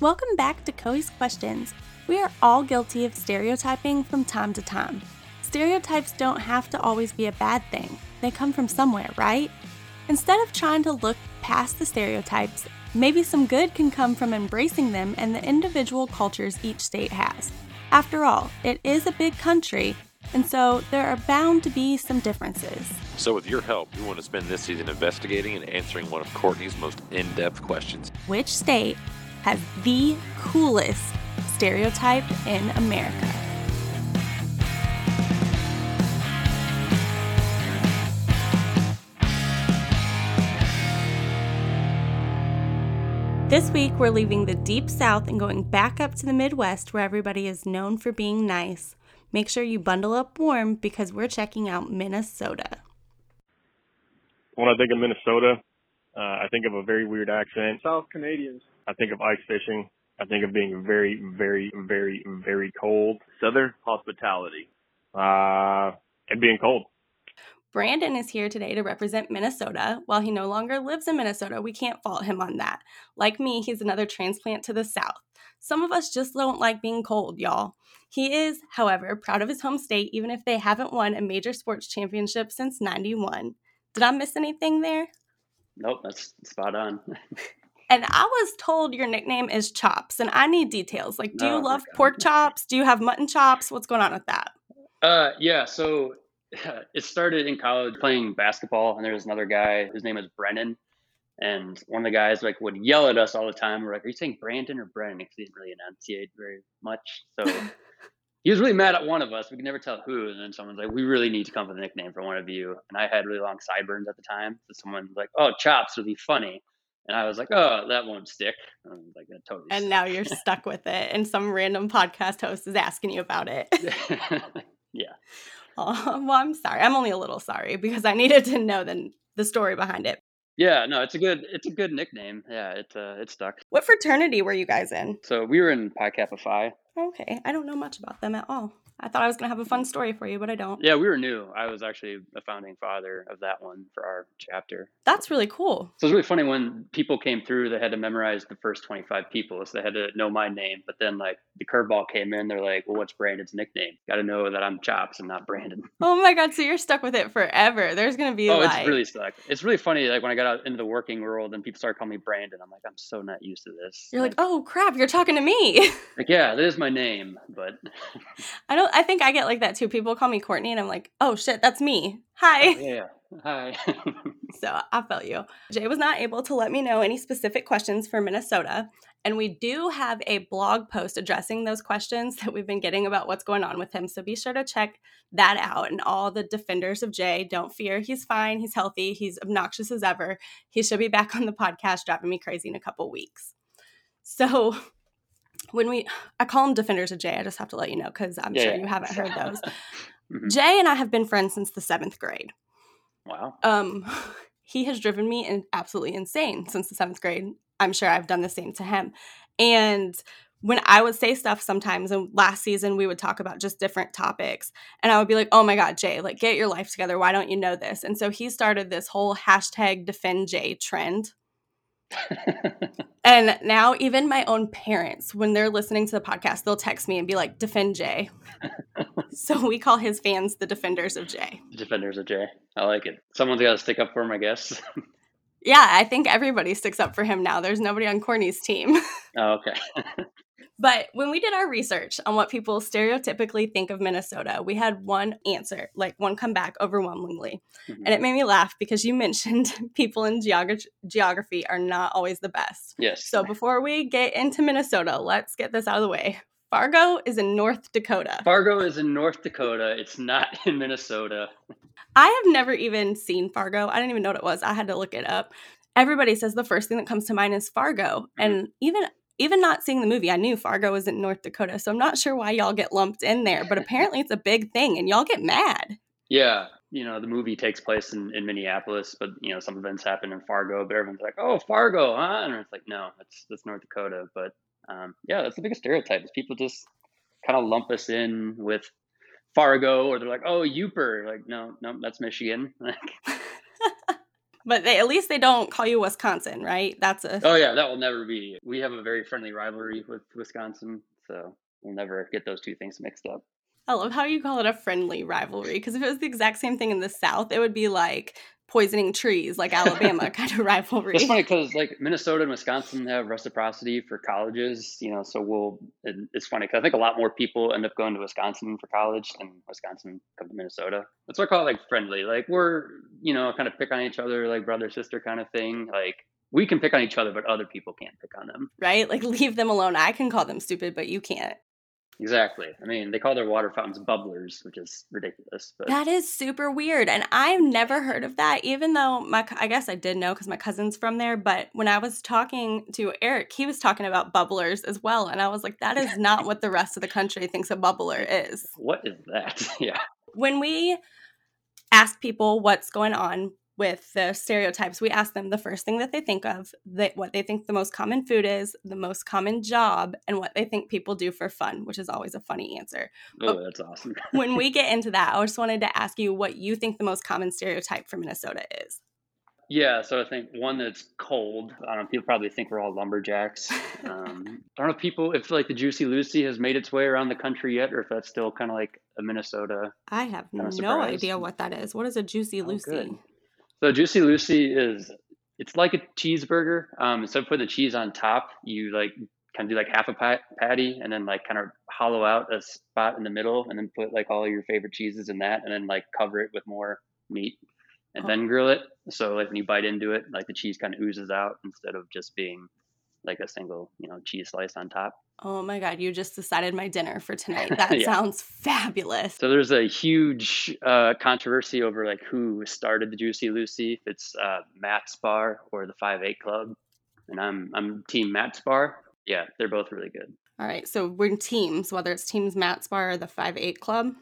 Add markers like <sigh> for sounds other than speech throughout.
Welcome back to Coey's Questions. We are all guilty of stereotyping from time to time. Stereotypes don't have to always be a bad thing, they come from somewhere, right? Instead of trying to look past the stereotypes, maybe some good can come from embracing them and the individual cultures each state has. After all, it is a big country, and so there are bound to be some differences. So, with your help, we want to spend this season investigating and answering one of Courtney's most in depth questions Which state has the coolest stereotype in America? This week, we're leaving the deep south and going back up to the Midwest where everybody is known for being nice. Make sure you bundle up warm because we're checking out Minnesota. When I think of Minnesota, uh, I think of a very weird accent. South Canadians. I think of ice fishing. I think of being very, very, very, very cold. Southern hospitality. Uh, and being cold. Brandon is here today to represent Minnesota. While he no longer lives in Minnesota, we can't fault him on that. Like me, he's another transplant to the South. Some of us just don't like being cold, y'all. He is, however, proud of his home state, even if they haven't won a major sports championship since 91. Did I miss anything there? Nope, that's spot on. <laughs> And I was told your nickname is Chops, and I need details. Like, do you Oh, love pork chops? Do you have mutton chops? What's going on with that? Uh, yeah, so <laughs> it started in college playing basketball, and there was another guy whose name was Brennan. And one of the guys like would yell at us all the time. We're like, "Are you saying Brandon or Brennan?" Because he didn't really enunciate very much. So <laughs> he was really mad at one of us. We could never tell who. And then someone's like, "We really need to come up with a nickname for one of you." And I had really long sideburns at the time, so someone was like, "Oh, Chops would be funny." And I was like, "Oh, that won't stick." And I was like, "That totally." And now you're <laughs> stuck with it, and some random podcast host is asking you about it. <laughs> yeah. Oh, well, I'm sorry. I'm only a little sorry because I needed to know the, the story behind it. Yeah, no, it's a good it's a good nickname. Yeah, it uh, it stuck. What fraternity were you guys in? So we were in Pi Kappa Phi. Okay, I don't know much about them at all. I thought I was going to have a fun story for you, but I don't. Yeah, we were new. I was actually the founding father of that one for our chapter. That's really cool. So it was really funny when people came through. They had to memorize the first twenty five people, so they had to know my name. But then like the curveball came in, they're like, "Well, what's Brandon's nickname?" Got to know that I'm Chops and not Brandon. <laughs> Oh my god, so you're stuck with it forever. There's going to be oh, like it's really stuck. It's really funny. Like when I got out into the working world and people started calling me Brandon, I'm like, I'm so not used to this. you're like, "Oh crap, you're talking to me." <laughs> like yeah, that is my name, but I don't I think I get like that too. People call me Courtney and I'm like, "Oh shit, that's me." Hi. yeah, hi. <laughs> So I felt you. Jay was not able to let me know any specific questions for Minnesota. And we do have a blog post addressing those questions that we've been getting about what's going on with him. So be sure to check that out. And all the defenders of Jay, don't fear. He's fine. He's healthy. He's obnoxious as ever. He should be back on the podcast, driving me crazy in a couple weeks. So when we, I call them defenders of Jay. I just have to let you know because I'm Yeah, sure yeah. you haven't heard those. <laughs> Mhm. Jay and I have been friends since the seventh grade Wow. um he has driven me in absolutely insane since the seventh grade i'm sure i've done the same to him and when i would say stuff sometimes and last season we would talk about just different topics and i would be like oh my god jay like get your life together why don't you know this and so he started this whole hashtag defend jay trend <laughs> and now even my own parents when they're listening to the podcast they'll text me and be like defend jay <laughs> so we call his fans the defenders of jay Defenders of Jay. I like it. Someone's got to stick up for him, I guess. <laughs> Yeah, I think everybody sticks up for him now. There's nobody on Courtney's team. oh, okay. But when we did our research on what people stereotypically think of Minnesota, we had one answer, like one come back overwhelmingly. Mhm. And it made me laugh because you mentioned <laughs> people in geog- geography are not always the best. yes. So before we get into Minnesota, let's get this out of the way. Fargo is in North Dakota. Fargo is in North Dakota. It's not <laughs> in Minnesota. I have never even seen Fargo. I didn't even know what it was. I had to look it up. Everybody says the first thing that comes to mind is Fargo. And even even not seeing the movie, I knew Fargo was in North Dakota. So I'm not sure why y'all get lumped in there, but <laughs> apparently it's a big thing and y'all get mad. Yeah. You know, the movie takes place in, in Minneapolis, but, you know, some events happen in Fargo, but everyone's like, oh, Fargo, huh? And it's like, no, that's, that's North Dakota. But um, yeah, that's the biggest stereotype is people just kind of lump us in with Fargo or they're like, oh, Yooper. Like, no, no, that's Michigan. <laughs> Like, <laughs> But they, at least they don't call you Wisconsin, right? That's a Oh yeah, that will never be. We have a very friendly rivalry with Wisconsin, so we'll never get those two things mixed up. I love how you call it a friendly rivalry because if it was the exact same thing in the South, it would be like poisoning trees, like Alabama <laughs> kind of rivalry. It's funny because like Minnesota and Wisconsin have reciprocity for colleges, you know. So we'll. It's funny because I think a lot more people end up going to Wisconsin for college than Wisconsin come to Minnesota. That's why I call it like friendly. Like we're you know kind of pick on each other like brother sister kind of thing. Like we can pick on each other, but other people can't pick on them. Right? Like leave them alone. I can call them stupid, but you can't. Exactly. I mean, they call their water fountains bubblers, which is ridiculous. But that is super weird, and I've never heard of that. Even though my, I guess I did know because my cousin's from there. But when I was talking to Eric, he was talking about bubblers as well, and I was like, that is not what the rest of the country thinks a bubbler is. What is that? <laughs> yeah. When we ask people what's going on with the stereotypes, we ask them the first thing that they think of, that what they think the most common food is, the most common job, and what they think people do for fun, which is always a funny answer. Oh, but that's awesome. <laughs> when we get into that, I just wanted to ask you what you think the most common stereotype for Minnesota is. Yeah, so I think one that's cold. I don't know, people probably think we're all lumberjacks. Um, <laughs> I don't know if people if like the Juicy Lucy has made its way around the country yet, or if that's still kind of like a Minnesota. I have no idea what that is. What is a Juicy oh, Lucy? Good. So Juicy Lucy is it's like a cheeseburger. Um, instead of putting the cheese on top, you like kind of do like half a pat- patty and then like kind of hollow out a spot in the middle and then put like all your favorite cheeses in that and then like cover it with more meat and oh. then grill it. So like when you bite into it, like the cheese kind of oozes out instead of just being like a single, you know, cheese slice on top. Oh my God, you just decided my dinner for tonight. <laughs> That yeah. sounds fabulous. So there's a huge uh, controversy over like who started the Juicy Lucy, if it's uh, Matt's Bar or the Five Eight Club. And I'm I'm team Matt's Bar. Yeah, they're both really good. All right, so we're in teams, whether it's teams Matt's Bar or the Five Eight Club.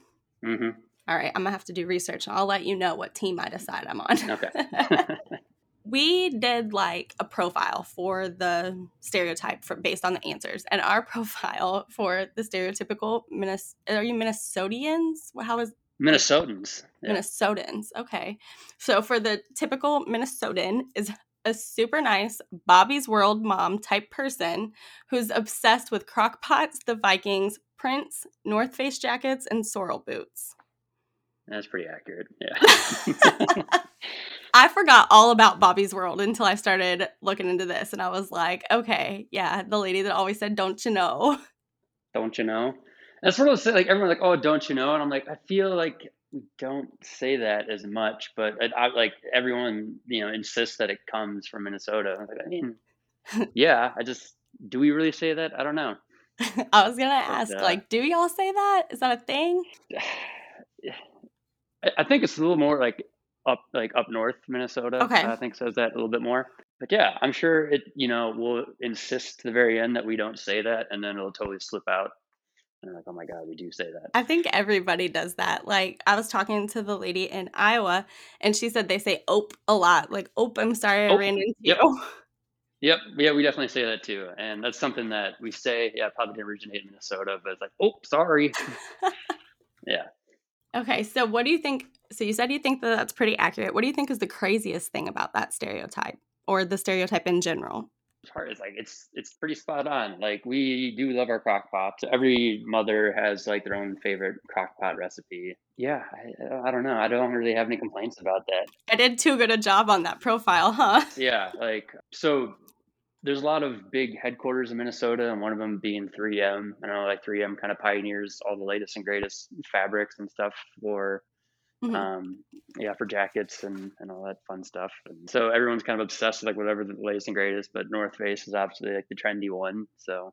Mm-hmm. All right, I'm gonna have to do research. I'll let you know what team I decide I'm on. Okay. <laughs> <laughs> we did like a profile for the stereotype for, based on the answers. And our <laughs> profile for the stereotypical Minnes- are you minnesotians? How is minnesotans yeah. minnesotans okay. So for the typical minnesotan is a super nice bobby's world mom type person who's obsessed with crock pots the vikings prince north face jackets and Sorel boots. That's pretty accurate yeah <laughs> <laughs> I forgot all about Bobby's World until I started looking into this, and I was like, okay, yeah, the lady that always said, "Don't you know?" Don't you know? That's sort of like everyone's like, "Oh, don't you know?" And I'm like, I feel like we don't say that as much, but I, I, like everyone, you know, insists that it comes from Minnesota. I, like, I mean, <laughs> yeah, I just do we really say that? I don't know. <laughs> I was gonna ask, uh, like, do y'all say that? Is that a thing? <sighs> I think it's a little more like up like up north Minnesota. Okay. I think says that a little bit more. But yeah, I'm sure it you know will insist to the very end that we don't say that, and then it'll totally slip out. And like, oh my god, we do say that. I think everybody does that. Like I was talking to the lady in Iowa, and she said they say "ope" a lot. Like "ope," I'm sorry, I ran into yep. you. Yep. Yeah, we definitely say that too. And that's something that we say, yeah, probably didn't originate in Minnesota, but it's like, oh, sorry. <laughs> yeah. Okay. So, what do you think so you said you think that that's pretty accurate. What do you think is the craziest thing about that stereotype or the stereotype in general? Far as like it's it's pretty spot on. Like we do love our crock pot. Every mother has like their own favorite crock pot recipe. Yeah, I, I don't know. I don't really have any complaints about that. I did too good a job on that profile, huh? <laughs> Yeah, like so there's a lot of big headquarters in Minnesota, and one of them being 3M. I know like 3M kind of pioneers all the latest and greatest fabrics and stuff for Mm-hmm. Um, yeah, for jackets and, and all that fun stuff. And so everyone's kind of obsessed with like whatever the latest and greatest, but North Face is obviously like the trendy one. So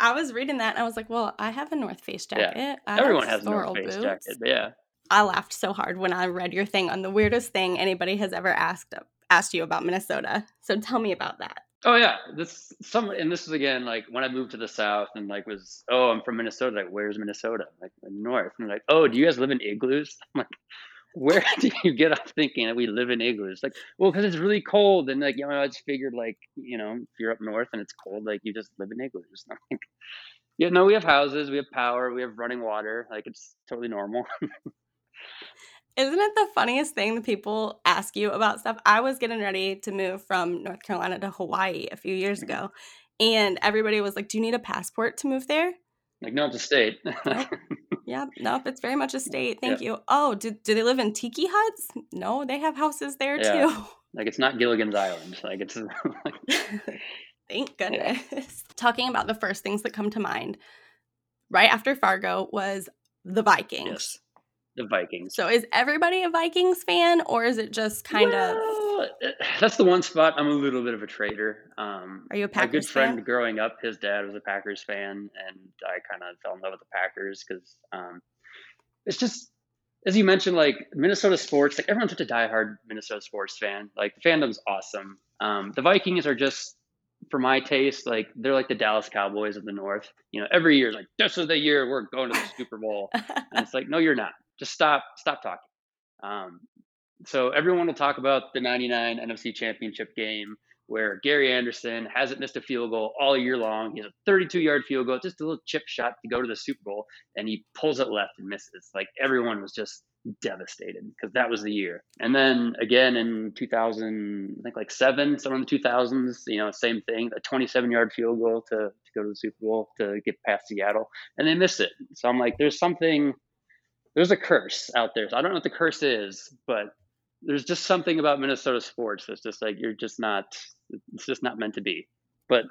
I was reading that and I was like, well, I have a North Face jacket. Yeah. I Everyone has a North Face boots. jacket. Yeah. I laughed so hard when I read your thing on the weirdest thing anybody has ever asked asked you about Minnesota. So tell me about that. Oh yeah, this some and this is again like when I moved to the south and like was oh I'm from Minnesota like where's Minnesota? Like north. And like oh do you guys live in igloos? <laughs> I'm like where <laughs> do you get off thinking that we live in igloos? Like well because it's really cold. And like you know I just figured like you know if you're up north and it's cold like you just live in igloos. <laughs> Like yeah no we have houses we have power we have running water. Like it's totally normal Isn't it the funniest thing that people ask you about stuff? I was getting ready to move from North Carolina to Hawaii a few years Mhm. ago, and everybody was like, "Do you need a passport to move there?" Like, no, it's a state. <laughs> Yeah, nope, it's very much a state. Thank you. Oh, do, do they live in tiki huts? No, they have houses there Yeah. too. like, it's not Gilligan's Island. Like, it's <laughs> <laughs> Thank goodness. Talking about the first things that come to mind, right after Fargo was the Vikings. yes, the Vikings. So is everybody a Vikings fan or is it just kind of Well, eh, that's the one spot I'm a little bit of a traitor. Um, Are you a Packers? my good friend fan? growing up, his dad was a Packers fan, and I kind of fell in love with the Packers because um, it's just, as you mentioned, like Minnesota sports. Like everyone's such a diehard Minnesota sports fan. Like the fandom's awesome. Um, the Vikings are just, for my taste, like they're like the Dallas Cowboys of the North. You know, every year like this is the year we're going to the Super Bowl. <laughs> And it's like, no, you're not. Just stop, stop talking. Um, so everyone will talk about the 99 NFC championship game where Gary Anderson hasn't missed a field goal all year long. He has a 32 yard field goal, just a little chip shot to go to the Super Bowl, and he pulls it left and misses. Like everyone was just devastated because that was the year. And then again in 2000, I think like seven, somewhere in the 2000s, you know, same thing, a 27 yard field goal to, to go to the Super Bowl to get past Seattle, and they miss it. So I'm like, there's something, there's a curse out there. So I don't know what the curse is, but there's just something about Minnesota sports that's just like you're just not it's just not meant to be. But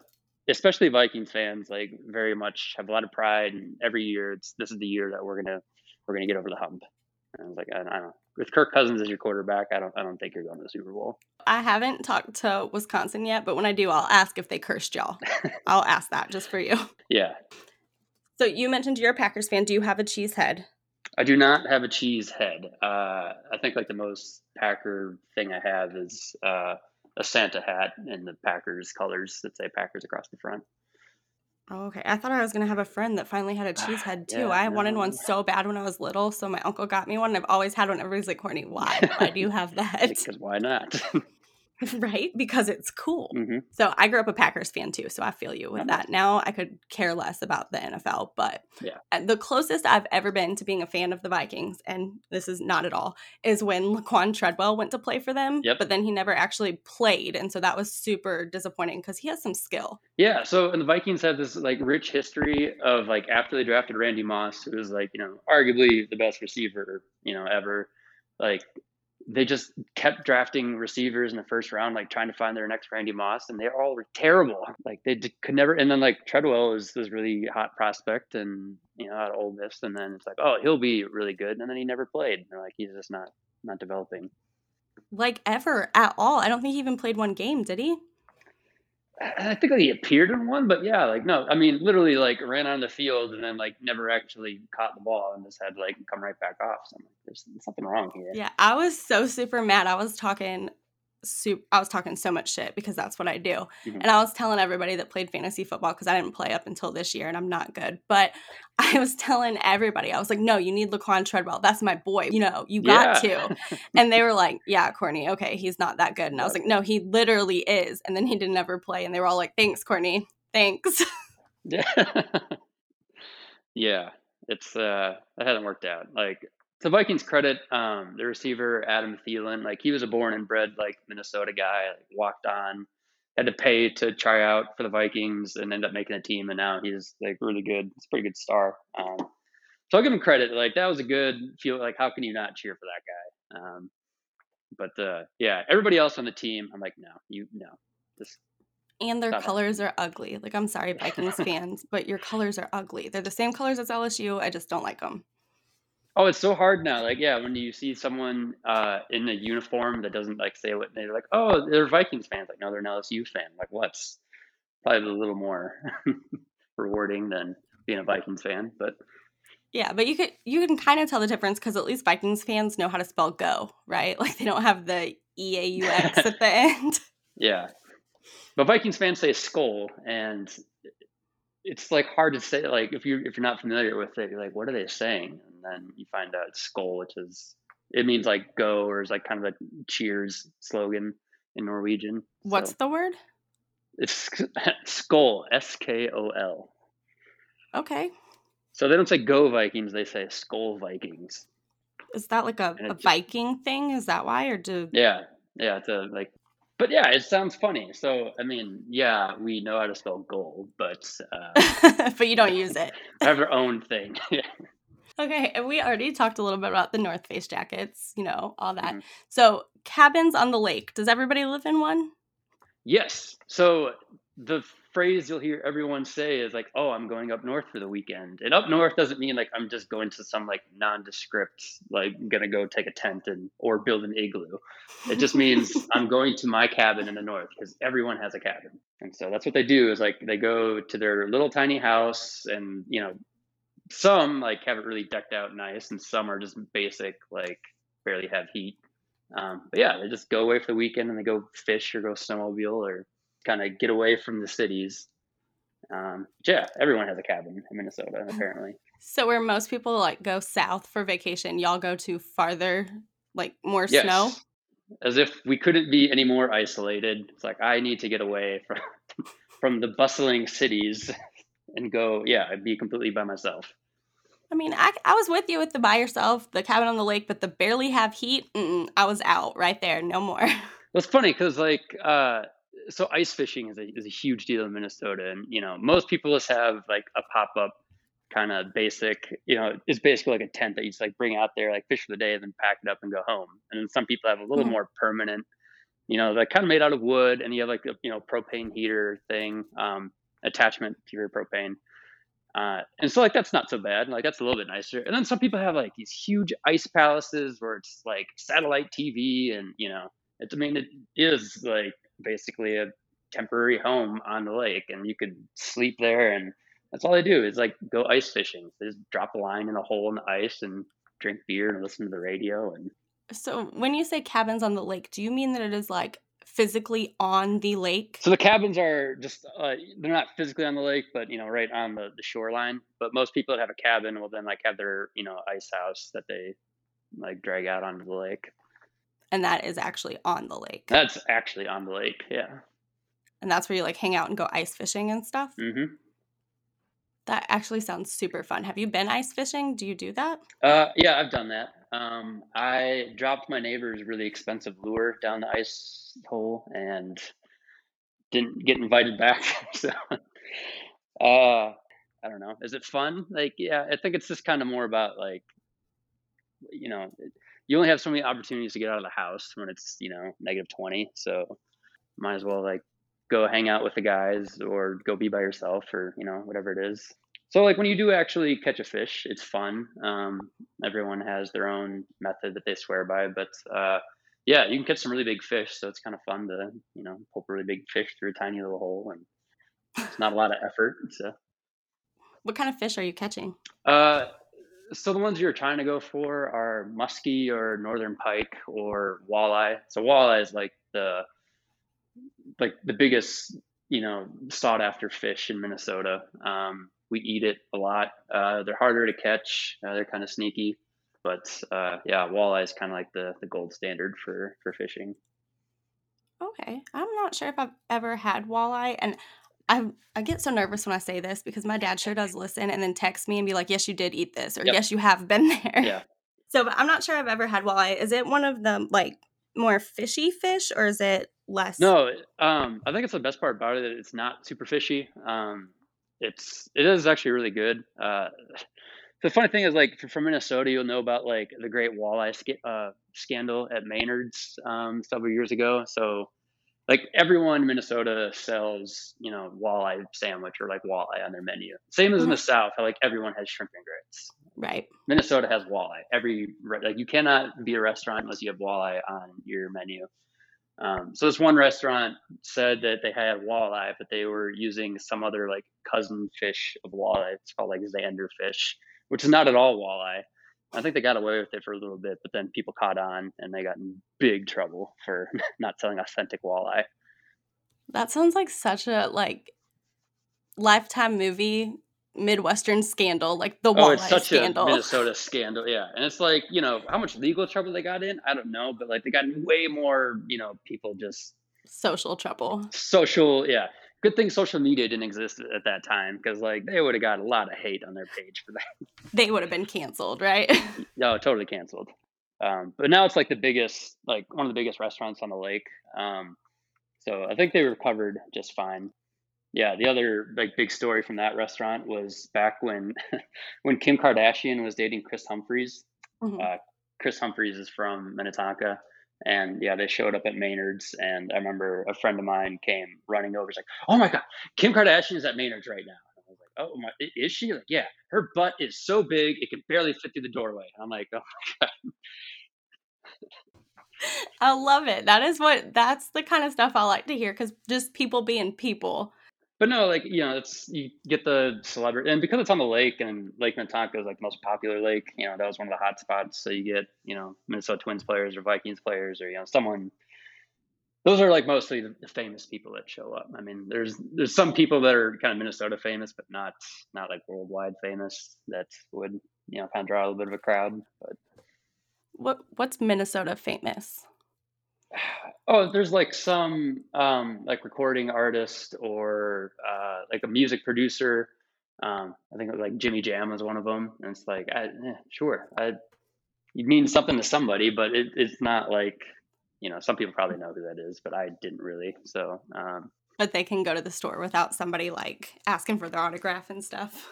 especially Vikings fans like very much have a lot of pride and every year it's this is the year that we're gonna we're gonna get over the hump. And I was like, I, I don't know. With Kirk Cousins as your quarterback, I don't I don't think you're going to the Super Bowl. I haven't talked to Wisconsin yet, but when I do, I'll ask if they cursed y'all. <laughs> I'll ask that just for you. Yeah. So you mentioned you're a Packers fan. Do you have a cheese head? I do not have a cheese head. Uh, I think like the most Packer thing I have is uh, a Santa hat in the Packers colors that say Packers across the front. Oh, okay. I thought I was gonna have a friend that finally had a <sighs> cheese head too. Yeah, I wanted one so bad when I was little, so my uncle got me one. And I've always had one. Everybody's like, "Courtney, why? Why do you have <laughs> that?" Because why not? <laughs> <laughs> right? Because it's cool. hmm So I grew up a Packers fan too, so I feel you with Oh, that. Now I could care less about the NFL, but Yeah. uh, the closest I've ever been to being a fan of the Vikings, and this is not at all, is when Laquan Treadwell went to play for them. Yep. But then he never actually played, and so that was super disappointing because he has some skill. Yeah, so and the Vikings have this like rich history of like after they drafted Randy Moss, who was like you know arguably the best receiver you know ever, like they just kept drafting receivers in the first round, like trying to find their next Randy Moss, and they all were terrible. Like they could never. And then like Treadwell was this really hot prospect, and you know of Ole Miss, and then it's like oh he'll be really good, and then he never played. And like he's just not not developing. Like ever at all. I don't think he even played one game, did he? I think like he appeared in one, but yeah, like no, I mean literally like ran on the field and then like never actually caught the ball and just had like come right back off. So I'm like, there's something wrong here. Yeah, I was so super mad. I was talking soup I was talking so much shit because that's what I do. Mhm. And I was telling everybody that played fantasy football because I didn't play up until this year and I'm not good. But <laughs> I was telling everybody, I was like, no, you need Laquan Treadwell. That's my boy. You know, you got Yeah. to. <laughs> And they were like, yeah, Courtney, okay, he's not that good. And I was like, no, he literally is. And then he didn't ever play. And they were all like, thanks, Courtney. Thanks. Yeah. <laughs> yeah. It's uh that hasn't worked out. Like to Vikings credit, um, the receiver Adam Thielen, like he was a born and bred like Minnesota guy, like walked on, had to pay to try out for the Vikings and end up making a team and now he's like really good. It's a pretty good star. Um so I'll give him credit. Like that was a good feel like how can you not cheer for that guy? Um but uh yeah, everybody else on the team, I'm like, no, you no. And their colors are ugly. Like, I'm sorry, Vikings <laughs> fans, but your colors are ugly. They're the same colors as LSU. I just don't like them. Oh, it's so hard now. Like, yeah, when you see someone uh, in a uniform that doesn't like say what they're like, oh, they're Vikings fans. Like, no, they're an LSU fan. Like, what's probably a little more <laughs> rewarding than being a Vikings fan. But Yeah, but you could you can kind of tell the difference because at least Vikings fans know how to spell go, right? <laughs> Like they don't have the E A U X at the <laughs> end. yeah, but Vikings fans say Skol, and it's like hard to say. Like, if you're if you're not familiar with it, you're like, what are they saying? And then you find out it's Skol, which is it means like go or is like kind of a cheers slogan in Norwegian. What's So- the word? It's <laughs> Skol, S K O L. Okay. So they don't say go Vikings, they say Skol Vikings. Is that like a, a Viking thing? Is that why, or do? Yeah, yeah, it's a like, but yeah, it sounds funny. So I mean, yeah, we know how to spell gold, but uh, <laughs> but you don't use it. <laughs> have our own thing. <laughs> Okay, and we already talked a little bit about the North Face jackets, you know, all that. Mhm. So, cabins on the lake. Does everybody live in one? Yes. So the phrase you'll hear everyone say is like, "Oh, I'm going up north for the weekend." And up north doesn't mean like I'm just going to some like nondescript like gonna go take a tent and or build an igloo. It just means <laughs> I'm going to my cabin in the north because everyone has a cabin. And so that's what they do is like they go to their little tiny house and you know some like have it really decked out nice and some are just basic like barely have heat. Um, but yeah, they just go away for the weekend and they go fish or go snowmobile or kind of get away from the cities. Um, yeah, everyone has a cabin in Minnesota apparently. So, where most people like go south for vacation, y'all go to farther, like more Yes. snow. As if we couldn't be any more isolated. It's like I need to get away <laughs> from from the bustling cities <laughs> and go, yeah, I'd be completely by myself. I mean, I, I was with you with the by yourself, the cabin on the lake, but the barely have heat. I was out right there. No more. <laughs> Well, it's funny because like uh, so ice fishing is a is a huge deal in Minnesota, and you know most people just have like a pop up kind of basic, you know, it's basically like a tent that you just like bring out there, like fish for the day, and then pack it up and go home. And then some people have a little Mhm. more permanent, you know, like kind of made out of wood, and you have like a you know propane heater thing um, attachment to your propane. Uh, and so like that's not so bad. Like that's a little bit nicer. And then some people have like these huge ice palaces where it's like satellite TV and you know it's I mean it is like basically a temporary home on the lake and you could sleep there and that's all they do is like go ice fishing. They just drop a line in a hole in the ice and drink beer and listen to the radio and So, when you say cabins on the lake, do you mean that it is like physically on the lake? So the cabins are just uh, they're not physically on the lake, but you know, right on the, the shoreline. But most people that have a cabin will then like have their you know ice house that they like drag out onto the lake. And that is actually on the lake. That's actually on the lake. Yeah. And that's where you like hang out and go ice fishing and stuff. hmm That actually sounds super fun. Have you been ice fishing? Do you do that? Uh, yeah, I've done that. Um, I dropped my neighbor's really expensive lure down the ice hole and didn't get invited back. <laughs> so, uh, I don't know. Is it fun? Like, yeah, I think it's just kind of more about like, you know, you only have so many opportunities to get out of the house when it's you know negative twenty. So, might as well like go hang out with the guys or go be by yourself or you know whatever it is. So like when you do actually catch a fish, it's fun. Um, everyone has their own method that they swear by, but uh, yeah, you can catch some really big fish. So it's kind of fun to you know pull a really big fish through a tiny little hole, and it's not a lot of effort. So What kind of fish are you catching? uh, so the ones you're trying to go for are muskie or northern pike or walleye. So walleye is like the like the biggest you know sought after fish in Minnesota. Um, we eat it a lot. Uh, they're harder to catch. Uh, they're kind of sneaky, but uh, yeah, walleye is kind of like the the gold standard for for fishing. Okay. I'm not sure if I've ever had walleye. And I I get so nervous when I say this because my dad sure does listen and then text me and be like, yes, you did eat this, or Yep. yes, you have been <laughs> there. Yeah. So but I'm not sure I've ever had walleye. Is it one of the like more fishy fish or is it less? No, um, I think it's the best part about it. that It's not super fishy. Um, it's it is actually really good. Uh, <sighs> the funny thing is, like, from Minnesota, you'll know about like the Great Walleye sca- uh, scandal at Maynard's um, several years ago. So, like, everyone in Minnesota sells, you know, walleye sandwich or like walleye on their menu. Same as in the South, how like everyone has shrimp and grits. Right. Minnesota has walleye. Every like you cannot be a restaurant unless you have walleye on your menu. Um, so this one restaurant said that they had walleye, but they were using some other like cousin fish of walleye. It's called like zander fish, which is not at all walleye. I think they got away with it for a little bit, but then people caught on and they got in big trouble for <laughs> not selling authentic walleye. That sounds like such a like lifetime movie Midwestern scandal, like the Oh, walleye it's such scandal. a <laughs> Minnesota scandal, yeah. And it's like, you know, how much legal trouble they got in, I don't know, but like they got in way more, you know, people just Social trouble. social, yeah. Good thing social media didn't exist at that time because like they would have got a lot of hate on their page for that. They would have been canceled, right? <laughs> no, totally canceled. Um, but now it's like the biggest, like one of the biggest restaurants on the lake. Um, so I think they recovered just fine. Yeah, the other like big story from that restaurant was back when <laughs> when Kim Kardashian was dating Kris Humphries. Mm-hmm. Uh, Kris Humphries is from Minnetonka, and yeah, they showed up at Maynard's, and I remember a friend of mine came running over. He's like, "Oh my god, Kim Kardashian is at Maynard's right now." And I was like, "Oh my, is she?" Like, yeah, her butt is so big it can barely fit through the doorway. And I'm like, "Oh my god." I love it. That is what that's the kind of stuff I like to hear because just people being people. But no, like you know, it's you get the celebrity, and because it's on the lake, and Lake Minnetonka is like the most popular lake. You know, that was one of the hot spots. So you get you know Minnesota Twins players or Vikings players or you know someone. Those are like mostly the, famous people that show up. I mean, there's there's some people that are kind of Minnesota famous, but not not like worldwide famous. That would you know kind of draw a little bit of a crowd. But what what's Minnesota famous? <sighs> Oh, there's like some um, like recording artist or uh, like a music producer. Um, I think like Jimmy Jam was one of them, and it's like, I, eh, sure, I, you mean something to somebody, but it, it's not like you know some people probably know who that is, but I didn't really. So, um, but they can go to the store without somebody like asking for their autograph and stuff.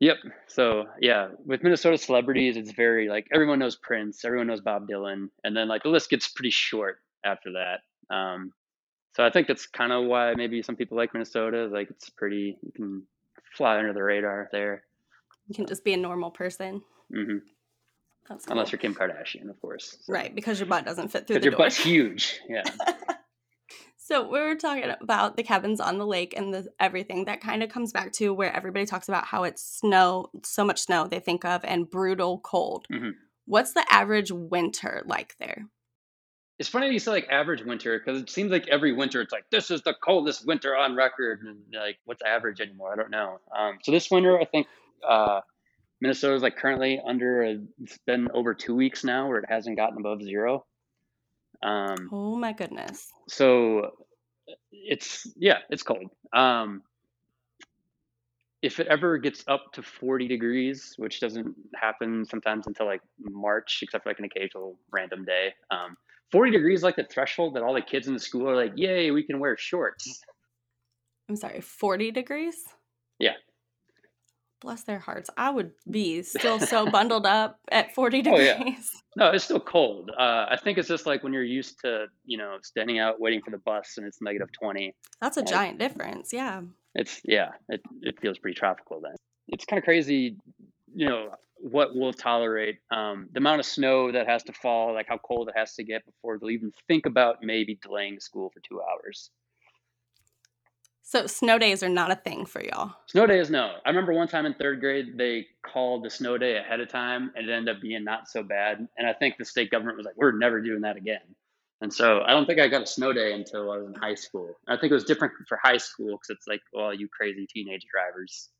Yep. So yeah, with Minnesota celebrities, it's very like everyone knows Prince, everyone knows Bob Dylan, and then like the list gets pretty short after that. Um, so I think that's kind of why maybe some people like Minnesota. Like it's pretty, you can fly under the radar there. You can just be a normal person. Mm-hmm. Cool. Unless you're Kim Kardashian, of course. So. Right, because your butt doesn't fit through the your door. butt's huge. Yeah. <laughs> So we were talking about the cabins on the lake and the everything that kind of comes back to where everybody talks about how it's snow, so much snow they think of, and brutal cold. Mm-hmm. What's the average winter like there? It's funny you say like average winter because it seems like every winter it's like this is the coldest winter on record, and like what's average anymore? I don't know. Um, so this winter, I think uh, Minnesota is like currently under. A, it's been over two weeks now where it hasn't gotten above zero. Um, oh my goodness. So it's yeah, it's cold. Um, if it ever gets up to 40 degrees, which doesn't happen sometimes until like March, except for like an occasional random day, um, 40 degrees like the threshold that all the kids in the school are like, yay, we can wear shorts. I'm sorry, 40 degrees? Yeah bless their hearts. I would be still so bundled up at 40 degrees. <laughs> Oh, yeah. <laughs> No, it's still cold. Uh, I think it's just like when you're used to, you know, standing out waiting for the bus and it's negative 20. That's a giant difference. Yeah. It's, yeah, it, it feels pretty tropical then. It's kind of crazy, you know, what we'll tolerate. Um, the amount of snow that has to fall, like how cold it has to get before they'll even think about maybe delaying school for two hours. So snow days are not a thing for y'all. Snow days, no. I remember one time in third grade they called the snow day ahead of time, and it ended up being not so bad. And I think the state government was like, "We're never doing that again." And so I don't think I got a snow day until I was in high school. I think it was different for high school because it's like, well, you crazy teenage drivers.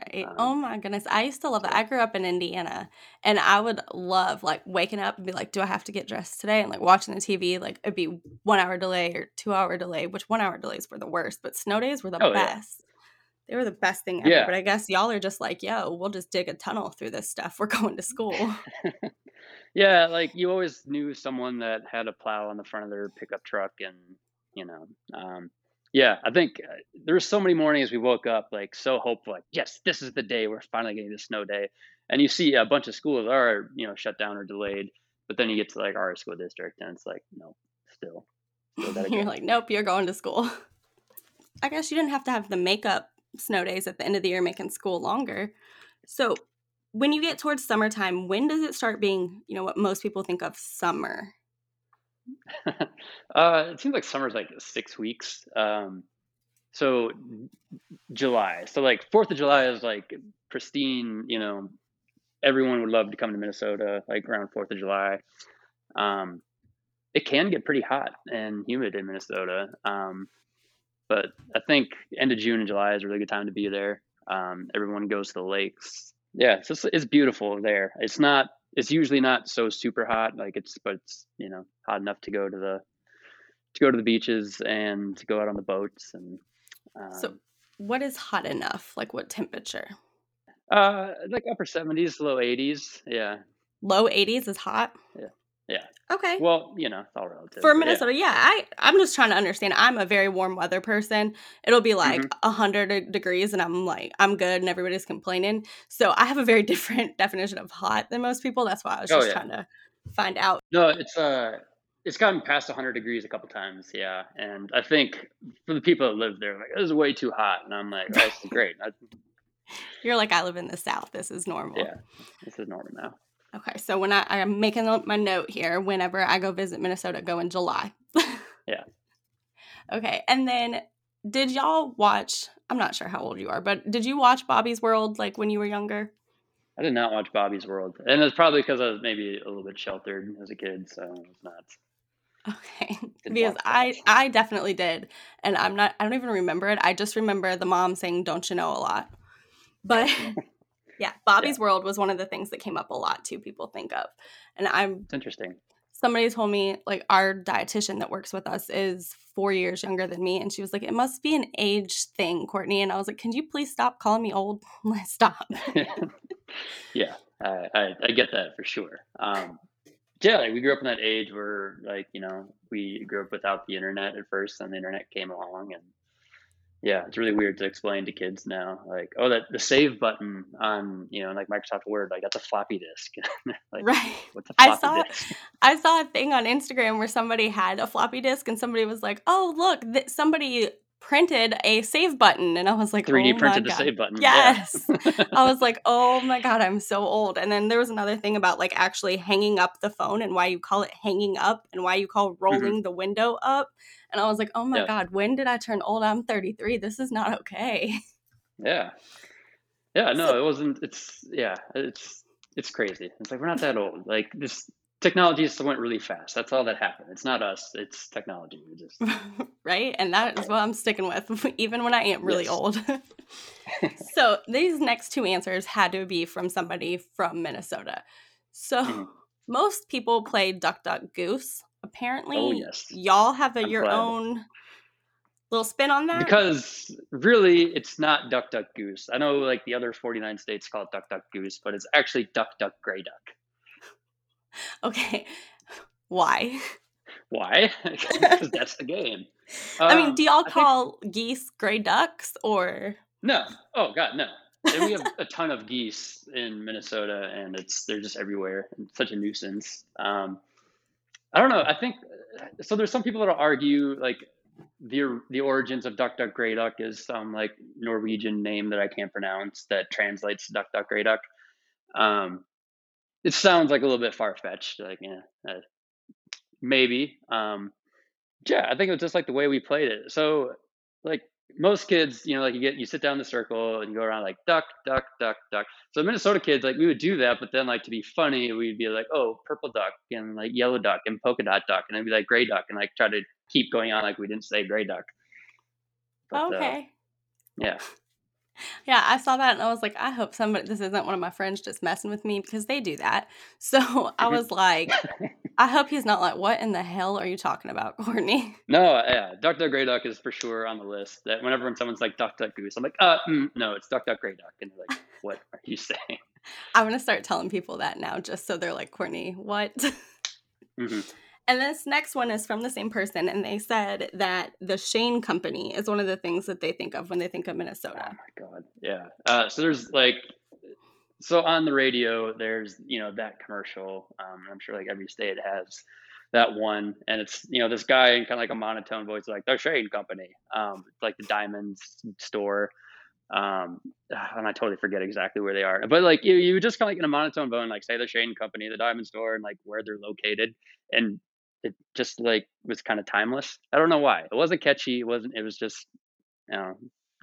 Right. Um, oh my goodness. I used to love it. I grew up in Indiana and I would love like waking up and be like, do I have to get dressed today? And like watching the TV, like it'd be one hour delay or two hour delay, which one hour delays were the worst, but snow days were the oh, best. Yeah. They were the best thing ever. Yeah. But I guess y'all are just like, yo, we'll just dig a tunnel through this stuff. <laughs> We're going to school. <laughs> yeah. Like you always knew someone that had a plow on the front of their pickup truck and, you know, um, yeah, I think uh, there were so many mornings we woke up like so hopeful, like yes, this is the day we're finally getting the snow day. And you see a bunch of schools are you know shut down or delayed, but then you get to like our school district and it's like no, still. still <laughs> you're like nope, you're going to school. <laughs> I guess you didn't have to have the makeup snow days at the end of the year making school longer. So when you get towards summertime, when does it start being you know what most people think of summer? <laughs> uh, it seems like summer's like six weeks. Um, so July. So like Fourth of July is like pristine. You know, everyone would love to come to Minnesota like around Fourth of July. Um, it can get pretty hot and humid in Minnesota. Um, but I think end of June and July is a really good time to be there. Um, everyone goes to the lakes. Yeah, it's just, it's beautiful there. It's not it's usually not so super hot like it's but it's you know hot enough to go to the to go to the beaches and to go out on the boats and. Um, so, what is hot enough? Like what temperature? Uh, like upper seventies, low eighties. Yeah. Low eighties is hot. Yeah. Yeah. Okay. Well, you know, it's all relative. For Minnesota, yeah. yeah, I I'm just trying to understand. I'm a very warm weather person. It'll be like a mm-hmm. hundred degrees, and I'm like I'm good, and everybody's complaining. So I have a very <laughs> different definition of hot than most people. That's why I was oh, just oh, yeah. trying to find out. No, it's uh, it's gotten past 100 degrees a couple times, yeah. And I think for the people that live there, like this is way too hot, and I'm like, oh, this is great. I, <laughs> You're like, I live in the South. This is normal. Yeah, this is normal now. Okay, so when I, I'm making my note here, whenever I go visit Minnesota, go in July. <laughs> yeah. Okay, and then did y'all watch? I'm not sure how old you are, but did you watch Bobby's World like when you were younger? I did not watch Bobby's World, and it's probably because I was maybe a little bit sheltered as a kid, so it's not. Okay, <laughs> because I I definitely did, and I'm not. I don't even remember it. I just remember the mom saying "Don't you know" a lot, but <laughs> Yeah, Bobby's yeah. World was one of the things that came up a lot too. People think of, and I'm. It's interesting. Somebody told me like our dietitian that works with us is four years younger than me, and she was like, "It must be an age thing, Courtney." And I was like, "Can you please stop calling me old? <laughs> stop." <laughs> yeah, I, I, I get that for sure. Um, yeah, like we grew up in that age where like you know we grew up without the internet at first, and the internet came along, and yeah, it's really weird to explain to kids now. Like, oh, that the save button on you know like Microsoft Word, like that's a floppy disk. <laughs> like, right. I saw disk? <laughs> I saw a thing on Instagram where somebody had a floppy disk and somebody was like, "Oh, look, th- somebody printed a save button," and I was like, 3D oh printed the save button. Yes. Yeah. <laughs> I was like, "Oh my god, I'm so old." And then there was another thing about like actually hanging up the phone and why you call it hanging up and why you call mm-hmm. rolling mm-hmm. the window up and I was like, oh my yeah. God, when did I turn old? I'm 33. This is not okay. Yeah. Yeah, <laughs> no, so, it wasn't. It's, yeah, it's, it's crazy. It's like, we're not that old. Like, this technology just went really fast. That's all that happened. It's not us, it's technology. Just, <laughs> right. And that is what I'm sticking with, <laughs> even when I am really yes. old. <laughs> so these next two answers had to be from somebody from Minnesota. So mm-hmm. most people play Duck Duck Goose apparently oh, yes. y'all have a, your glad. own little spin on that because really it's not duck duck goose i know like the other 49 states call it duck duck goose but it's actually duck duck gray duck <laughs> okay. <laughs> Why? Why? <laughs> Because that's the game. I mean do y'all um, call think... geese gray ducks or? No. Oh god no. And we have a ton of geese in minnesota and it's they're just everywhere and such a nuisance. Um, I don't know. I think so. There's some people that will argue like the the origins of Duck Duck Grey Duck is some like Norwegian name that I can't pronounce that translates to Duck Duck Grey Duck. Um, it sounds like a little bit far fetched. Like yeah, uh, maybe. Um, yeah, I think it was just like the way we played it. So like most kids, you know, like you get you sit down in the circle and you go around like duck, duck, duck, duck. So Minnesota kids, like we would do that, but then like to be funny, we'd be like, oh, purple duck and like yellow duck and polka dot duck, and then be like gray duck and like try to keep going on like we didn't say gray duck. But, okay. Uh, yeah. Yeah, I saw that and I was like, I hope somebody this isn't one of my friends just messing with me because they do that. <laughs> So I was like, <laughs> I hope he's not like, what in the hell are you talking about, Courtney? <laughs> No, yeah, Duck Duck Gray Duck is for sure on the list. That whenever someone's like Duck Duck Goose, I'm like, uh, mm, no, it's Duck Duck Gray Duck, and they're like, what are you saying? I'm gonna start telling people that now, just so they're like, Courtney, what? Mm-hmm. And this next one is from the same person, and they said that the Shane Company is one of the things that they think of when they think of Minnesota. Oh my god, yeah. Uh, so there's like, so on the radio, there's you know that commercial. Um, I'm sure like every state has that one, and it's you know this guy in kind of like a monotone voice, like the Shane Company, um, like the diamonds store. Um, and I totally forget exactly where they are, but like you, you just kind of like in a monotone bone, like say the Shane Company, the diamond store, and like where they're located, and it just like was kind of timeless. I don't know why. It wasn't catchy. It wasn't. It was just, you know,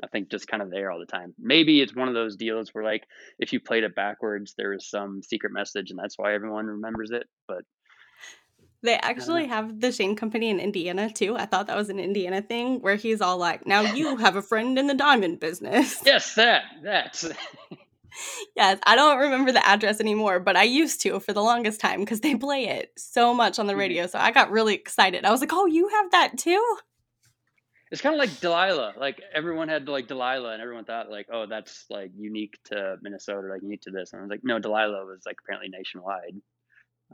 I think just kind of there all the time. Maybe it's one of those deals where like if you played it backwards, there was some secret message, and that's why everyone remembers it. But they actually have the Shane Company in Indiana too. I thought that was an Indiana thing where he's all like, "Now you have a friend in the diamond business." Yes, that that. <laughs> yes, I don't remember the address anymore, but I used to for the longest time because they play it so much on the Mhm. radio. So I got really excited. I was like, "Oh, you have that too?" It's kind of like Delilah. Like everyone had like Delilah, and everyone thought like, oh, that's like unique to Minnesota, like unique to this. And I was like, no, Delilah was like apparently nationwide.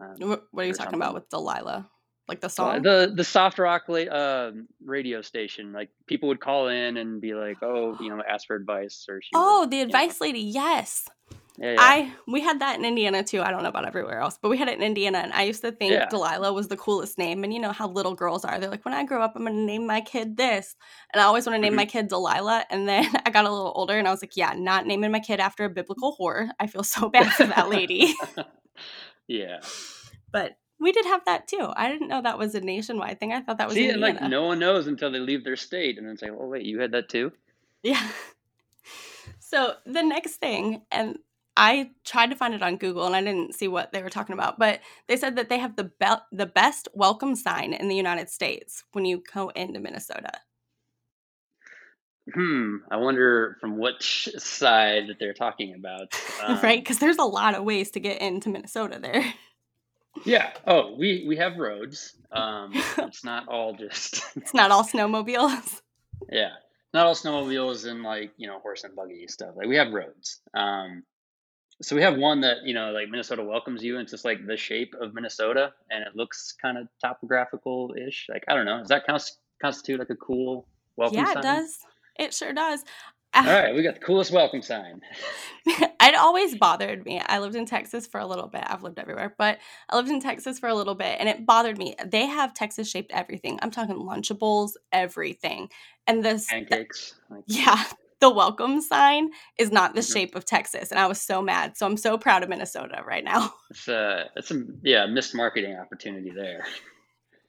Um, What, are you talking about with Delilah? Like the Uh, song? the the soft rock uh, radio station, like people would call in and be like, oh, you know, <gasps> ask for advice or she. would, oh, the you know, advice lady. Yes. yeah, yeah. I we had that in Indiana too. I don't know about everywhere else, but we had it in Indiana, and I used to think Yeah. Delilah was the coolest name. And you know how little girls are. They're like, when I grow up, I'm gonna name my kid this, and I always want to name Mhm. my <laughs> kid Delilah. And then <laughs> I got a little older, and I was like, yeah, not naming my kid after a biblical whore. I feel so <laughs> bad for that lady. yeah. but we did have that too. I didn't know that was a nationwide thing. I thought that was See, like no one knows until they leave their state and then say, oh wait, you had that too. Yeah. <laughs> So the next thing, and I tried to find it on Google and I didn't see what they were talking about, but they said that they have the be- the best welcome sign in the United States when you go into Minnesota. Hmm. I wonder from which side that they're talking about. <laughs> right? Um, Because there's a lot of ways to get into Minnesota there. Yeah. Oh, we we have roads. Um, <laughs> it's not all just <laughs> It's not all snowmobiles. yeah, not all snowmobiles and like you know horse and buggy stuff. Like we have roads. Um, so we have one that you know like Minnesota welcomes you. And it's just like the shape of Minnesota, and it looks kind of topographical ish. Like I don't know. Does that cons- constitute like a cool welcome yeah, sign? it does. It sure does. All right, we got the coolest welcome sign. <laughs> it always bothered me. I lived in Texas for a little bit. I've lived everywhere, but I lived in Texas for a little bit and it bothered me. They have Texas shaped everything. I'm talking Lunchables, everything. And this, Pancakes. Like, <laughs> yeah, the welcome sign is not the Mhm. shape of Texas. And I was so mad. So I'm so proud of Minnesota right now. <laughs> It's a, it's a yeah missed marketing opportunity there.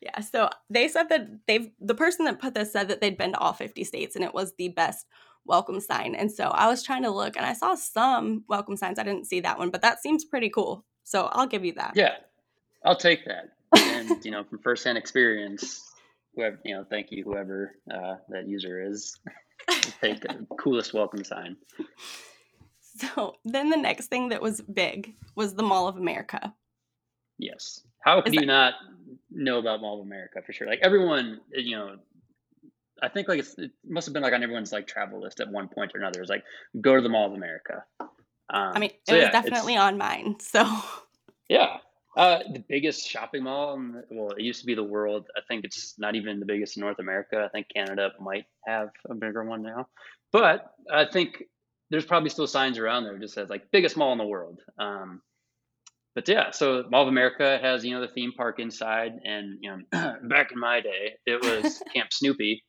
Yeah. So they said that they've, the person that put this said that they'd been to all 50 states and it was the best welcome sign. And so I was trying to look and I saw some welcome signs. I didn't see that one, but that seems pretty cool. So I'll give you that. Yeah, I'll take that. And <laughs> you know, from firsthand experience, whoever you know, thank you whoever uh, that user is. <laughs> Take the coolest welcome sign. So then the next thing that was big was the Mall of America. Yes. How could Is you not know about Mall of America for sure? Like everyone, you know, I think like it's, it must have been like on everyone's like travel list at one point or another. It's like go to the Mall of America. Um, I mean, it so was yeah, definitely on mine. So Yeah. Uh, the biggest shopping mall, in the- well, it used to be the world. I think it's not even the biggest in North America. I think Canada might have a bigger one now. But I think there's probably still signs around there that just says like biggest mall in the world. Um, but yeah, so Mall of America has, you know, the theme park inside. And, you know, <clears throat> back in my day, it was <laughs> Camp Snoopy.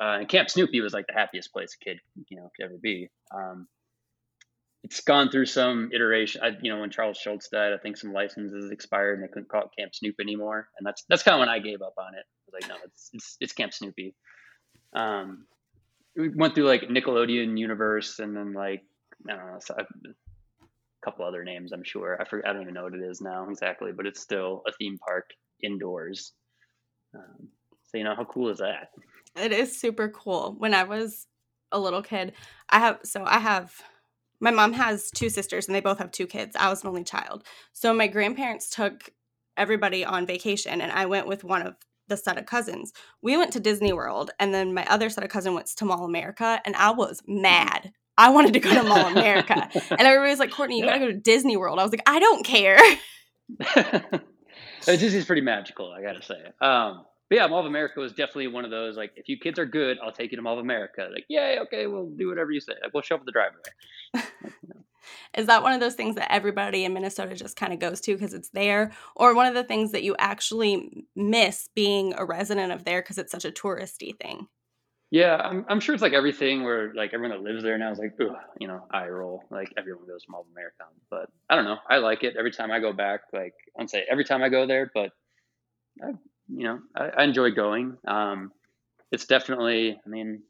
Uh, and Camp Snoopy was like the happiest place a kid, you know, could ever be. Um, it's gone through some iteration. I, you know, when Charles Schulz died, I think some licenses expired and they couldn't call it Camp Snoop anymore. And that's that's kind of when I gave up on it. I was like, no, it's it's, it's Camp Snoopy. Um, we went through like Nickelodeon Universe and then like I don't know, so a couple other names. I'm sure I forget. I don't even know what it is now exactly, but it's still a theme park indoors. Um, so you know, how cool is that? It is super cool. When I was a little kid, I have, so I have, my mom has two sisters and they both have two kids. I was an only child. So my grandparents took everybody on vacation and I went with one of the set of cousins. We went to Disney World and then my other set of cousin went to Mall America and I was mad. I wanted to go to Mall <laughs> America. And everybody's like, Courtney, you gotta go to Disney World. I was like, I don't care. <laughs> Disney's pretty magical, I gotta say. Um, but yeah, Mall of America was definitely one of those. Like, if you kids are good, I'll take you to Mall of America. Like, yay, okay, we'll do whatever you say. Like, we'll show up at the driveway. <laughs> Is that one of those things that everybody in Minnesota just kind of goes to because it's there? Or one of the things that you actually miss being a resident of there because it's such a touristy thing? Yeah, I'm, I'm sure it's like everything where like everyone that lives there now is like, Ugh, you know, eye roll. Like everyone goes to Mall of America, but I don't know. I like it every time I go back. Like I'd say every time I go there, but I, you know, I, I enjoy going. Um, it's definitely, I mean,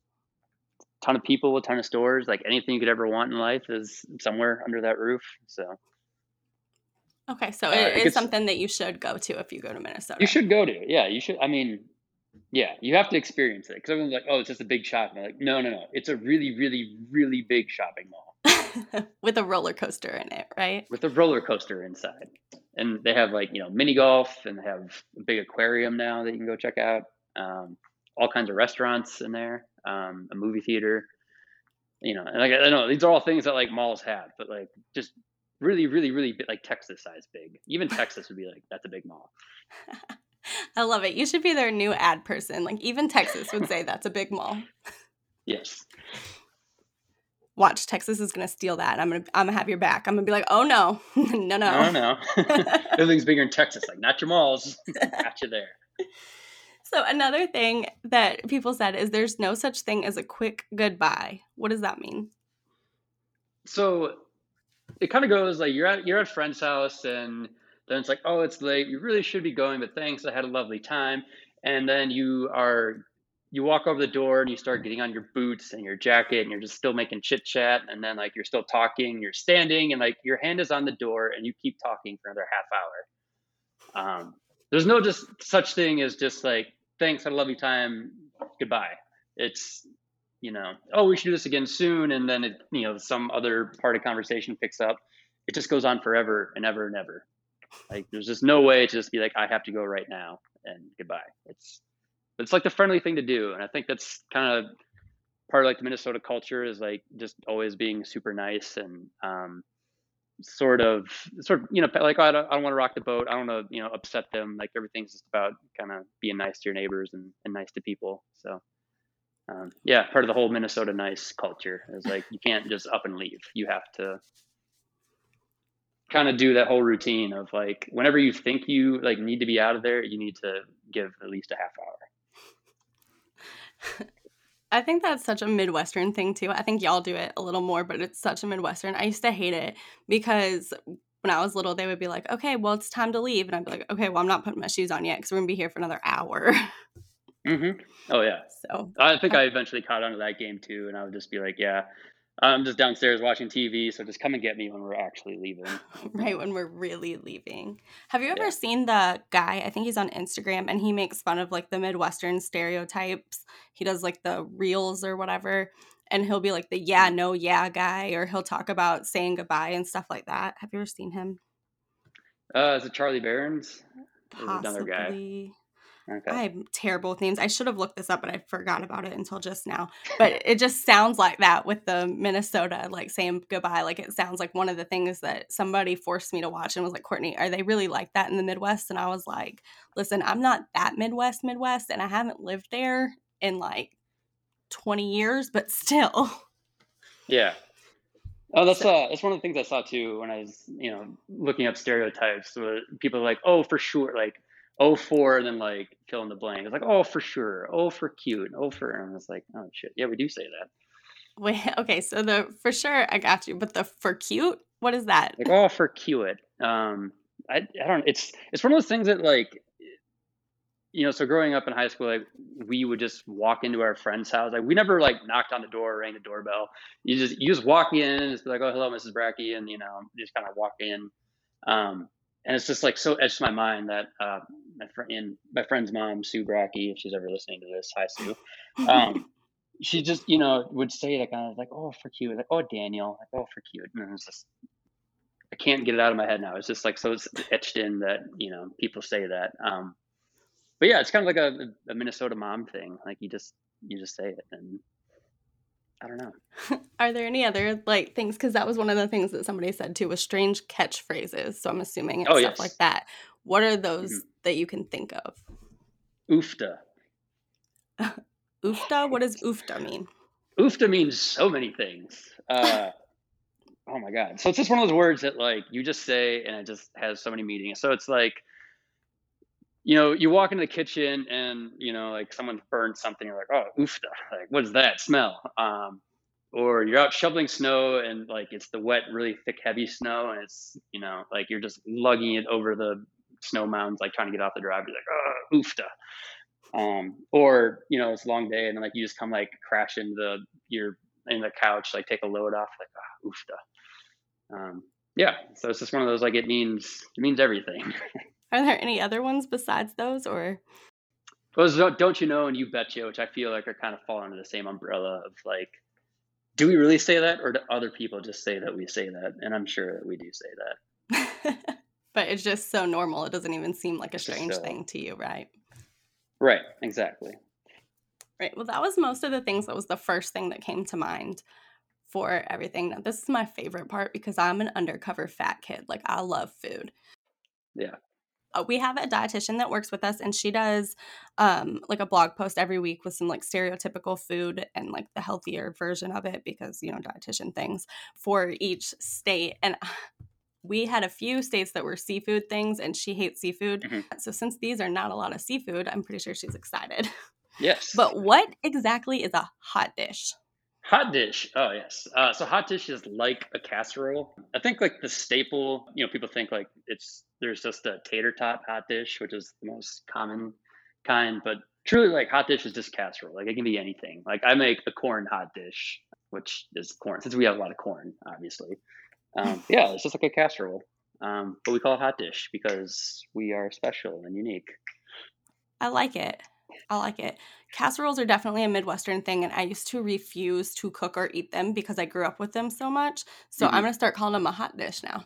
a ton of people, a ton of stores. Like anything you could ever want in life is somewhere under that roof. So Okay, so Uh, it is gets- something that you should go to if you go to Minnesota. you should go to. Yeah, you should. I mean, yeah, you have to experience it because everyone's like, oh, it's just a big shopping. Like, no, no, no. It's a really, really, really big shopping mall. <laughs> with a roller coaster in it, right? With a roller coaster inside. And they have like, you know, mini golf and they have a big aquarium now that you can go check out. Um, all kinds of restaurants in there, um, a movie theater. You know, and like I know these are all things that like malls have, but like just really, really, really big, like Texas size big. Even <laughs> Texas would be like, that's a big mall. <laughs> I love it. You should be their new ad person. Like even Texas would say that's a big mall. Yes. Watch, Texas is gonna steal that. I'm gonna I'm gonna have your back. I'm gonna be like, oh no, <laughs> no, no, no, no. <laughs> Everything's bigger in Texas. Like not your malls. <laughs> Got you there. So another thing that people said is there's no such thing as a quick goodbye. What does that mean? So it kind of goes like you're at you're at a friend's house and then it's like, oh, it's late. You really should be going, but thanks. I had a lovely time. And then you are you walk over the door and you start getting on your boots and your jacket and you're just still making chit chat and then like you're still talking you're standing and like your hand is on the door and you keep talking for another half hour. Um, there's no just such thing as just like thanks had a lovely time. Goodbye. It's you know oh we should do this again soon and then it you know some other part of conversation picks up. It just goes on forever and ever and ever. Like there's just no way to just be like i have to go right now and goodbye. It's it's like the friendly thing to do, and I think that's kind of part of like the Minnesota culture is like just always being super nice and um, sort of sort of you know like I don't, I don't want to rock the boat. I don't want to you know upset them. Like everything's just about kind of being nice to your neighbors and, and nice to people. So um, yeah, part of the whole Minnesota nice culture is like you can't just up and leave. You have to kind of do that whole routine of like whenever you think you like need to be out of there, you need to give at least a half hour. <laughs> I think that's such a Midwestern thing too. I think y'all do it a little more, but it's such a Midwestern. I used to hate it because when I was little, they would be like, okay, well, it's time to leave. And I'd be like, okay, well, I'm not putting my shoes on yet because we're going to be here for another hour. Mm-hmm. Oh, yeah. <laughs> So I think I eventually caught on to that game too. And I would just be like, yeah, I'm just downstairs watching TV, so just come and get me when we're actually leaving. <laughs> right, when we're really leaving. Have you ever yeah. seen the guy? I think he's on Instagram and he makes fun of like the Midwestern stereotypes. He does like the reels or whatever. And he'll be like the yeah, no, yeah guy, or he'll talk about saying goodbye and stuff like that. Have you ever seen him? Uh, is it Charlie Berens? Possibly. Another guy. Okay. I'm terrible with names. I should have looked this up, but I forgot about it until just now. But it just sounds like that with the Minnesota, like saying goodbye. Like it sounds like one of the things that somebody forced me to watch and was like, Courtney, are they really like that in the Midwest? And I was like, listen, I'm not that Midwest, Midwest, and I haven't lived there in like 20 years, but still. Yeah. Oh, that's uh, that's one of the things I saw too when I was, you know, looking up stereotypes. Where people are like, "Oh, for sure," like oh for and then like fill in the blank. It's like oh for sure, oh for cute, oh for and it's like oh shit, yeah, we do say that. Wait, <laughs> okay, so the for sure I got you, but the for cute, what is that? Like oh for cute. Um, I I don't. It's it's one of those things that like you know, so growing up in high school, like we would just walk into our friend's house. Like we never like knocked on the door, or rang the doorbell. You just you just walk in and it's like, oh hello, Mrs. Brackey, and you know, just kind of walk in. Um, and it's just like so etched in my mind that uh, my friend, my friend's mom, Sue Brackey, if she's ever listening to this, hi Sue. Um, <laughs> she just, you know, would say that kind of like, oh, for cute, like, oh, Daniel, like, oh, for cute, and it's just, I can't get it out of my head now. It's just like so it's etched in that you know people say that. Um, but yeah, it's kind of like a, a Minnesota mom thing. Like you just you just say it, and I don't know. <laughs> Are there any other like things? Because that was one of the things that somebody said too was strange catchphrases. So I'm assuming it's oh, stuff yes. like that. What are those mm-hmm. that you can think of? Oofta. <laughs> oofta? What does oofta mean? Oofta means so many things. Uh, <laughs> oh my god! So it's just one of those words that like you just say and it just has so many meanings. So it's like you know, you walk into the kitchen and you know, like someone burned something. You're like, oh, oofta! Like, what is that smell? Um, or you're out shoveling snow and like it's the wet, really thick, heavy snow, and it's you know, like you're just lugging it over the snow mounds, like trying to get off the drive. You're like, oh, oofta! Um, or you know, it's a long day, and then like you just come like crash into the your in the couch, like take a load off, like oh. Um, yeah, so it's just one of those like it means it means everything. <laughs> Are there any other ones besides those, or? Those don't, don't you know and you betcha, which I feel like are kind of fall under the same umbrella of like, do we really say that, or do other people just say that we say that? And I'm sure that we do say that. <laughs> but it's just so normal; it doesn't even seem like a strange so- thing to you, right? Right. Exactly. Right. Well, that was most of the things that was the first thing that came to mind for everything. Now, this is my favorite part because I'm an undercover fat kid. Like, I love food. Yeah. Uh, we have a dietitian that works with us, and she does um, like a blog post every week with some like stereotypical food and like the healthier version of it because, you know, dietitian things for each state. And we had a few states that were seafood things, and she hates seafood. Mhm. So, since these are not a lot of seafood, I'm pretty sure she's excited. <laughs> Yes. But what exactly is a hot dish? Hot dish. Oh yes. Uh, so hot dish is like a casserole. I think like the staple. You know, people think like it's there's just a tater tot hot dish, which is the most common kind. But truly, like hot dish is just casserole. Like it can be anything. Like I make a corn hot dish, which is corn since we have a lot of corn, obviously. Um, <laughs> yeah, it's just like a casserole. Um, but we call it hot dish because we are special and unique. I like it. I like it. Casseroles are definitely a Midwestern thing, and I used to refuse to cook or eat them because I grew up with them so much. So Mhm. I'm gonna start calling them a hot dish now.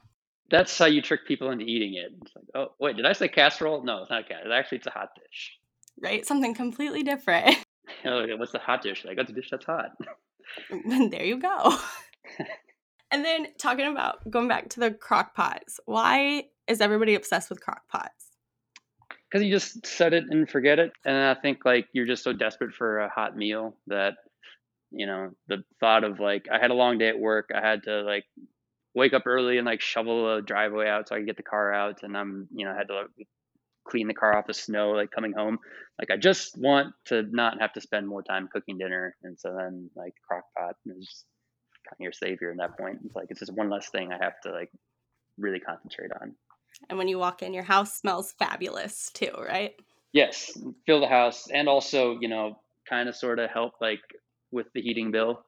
That's how you trick people into eating it. It's like, oh wait, did I say casserole? No, it's not a casserole. Actually, it's a hot dish. Right? Something completely different. <laughs> <laughs> Oh, what's the hot dish? Like, that's a dish that's hot. And there you go. and then talking about going back to the crock pots, why is everybody obsessed with crock pots? Because you just set it and forget it. And I think like you're just so desperate for a hot meal that, you know, the thought of like I had a long day at work. I had to like wake up early and like shovel a driveway out so I could get the car out. And I'm, you know, I had to like, clean the car off the snow like coming home. Like I just want to not have to spend more time cooking dinner. And so then like crock pot is kind of your savior in that point. It's like it's just one less thing I have to like really concentrate on. And when you walk in, your house smells fabulous too, right? Yes, fill the house, and also you know, kind of sort of help like with the heating bill.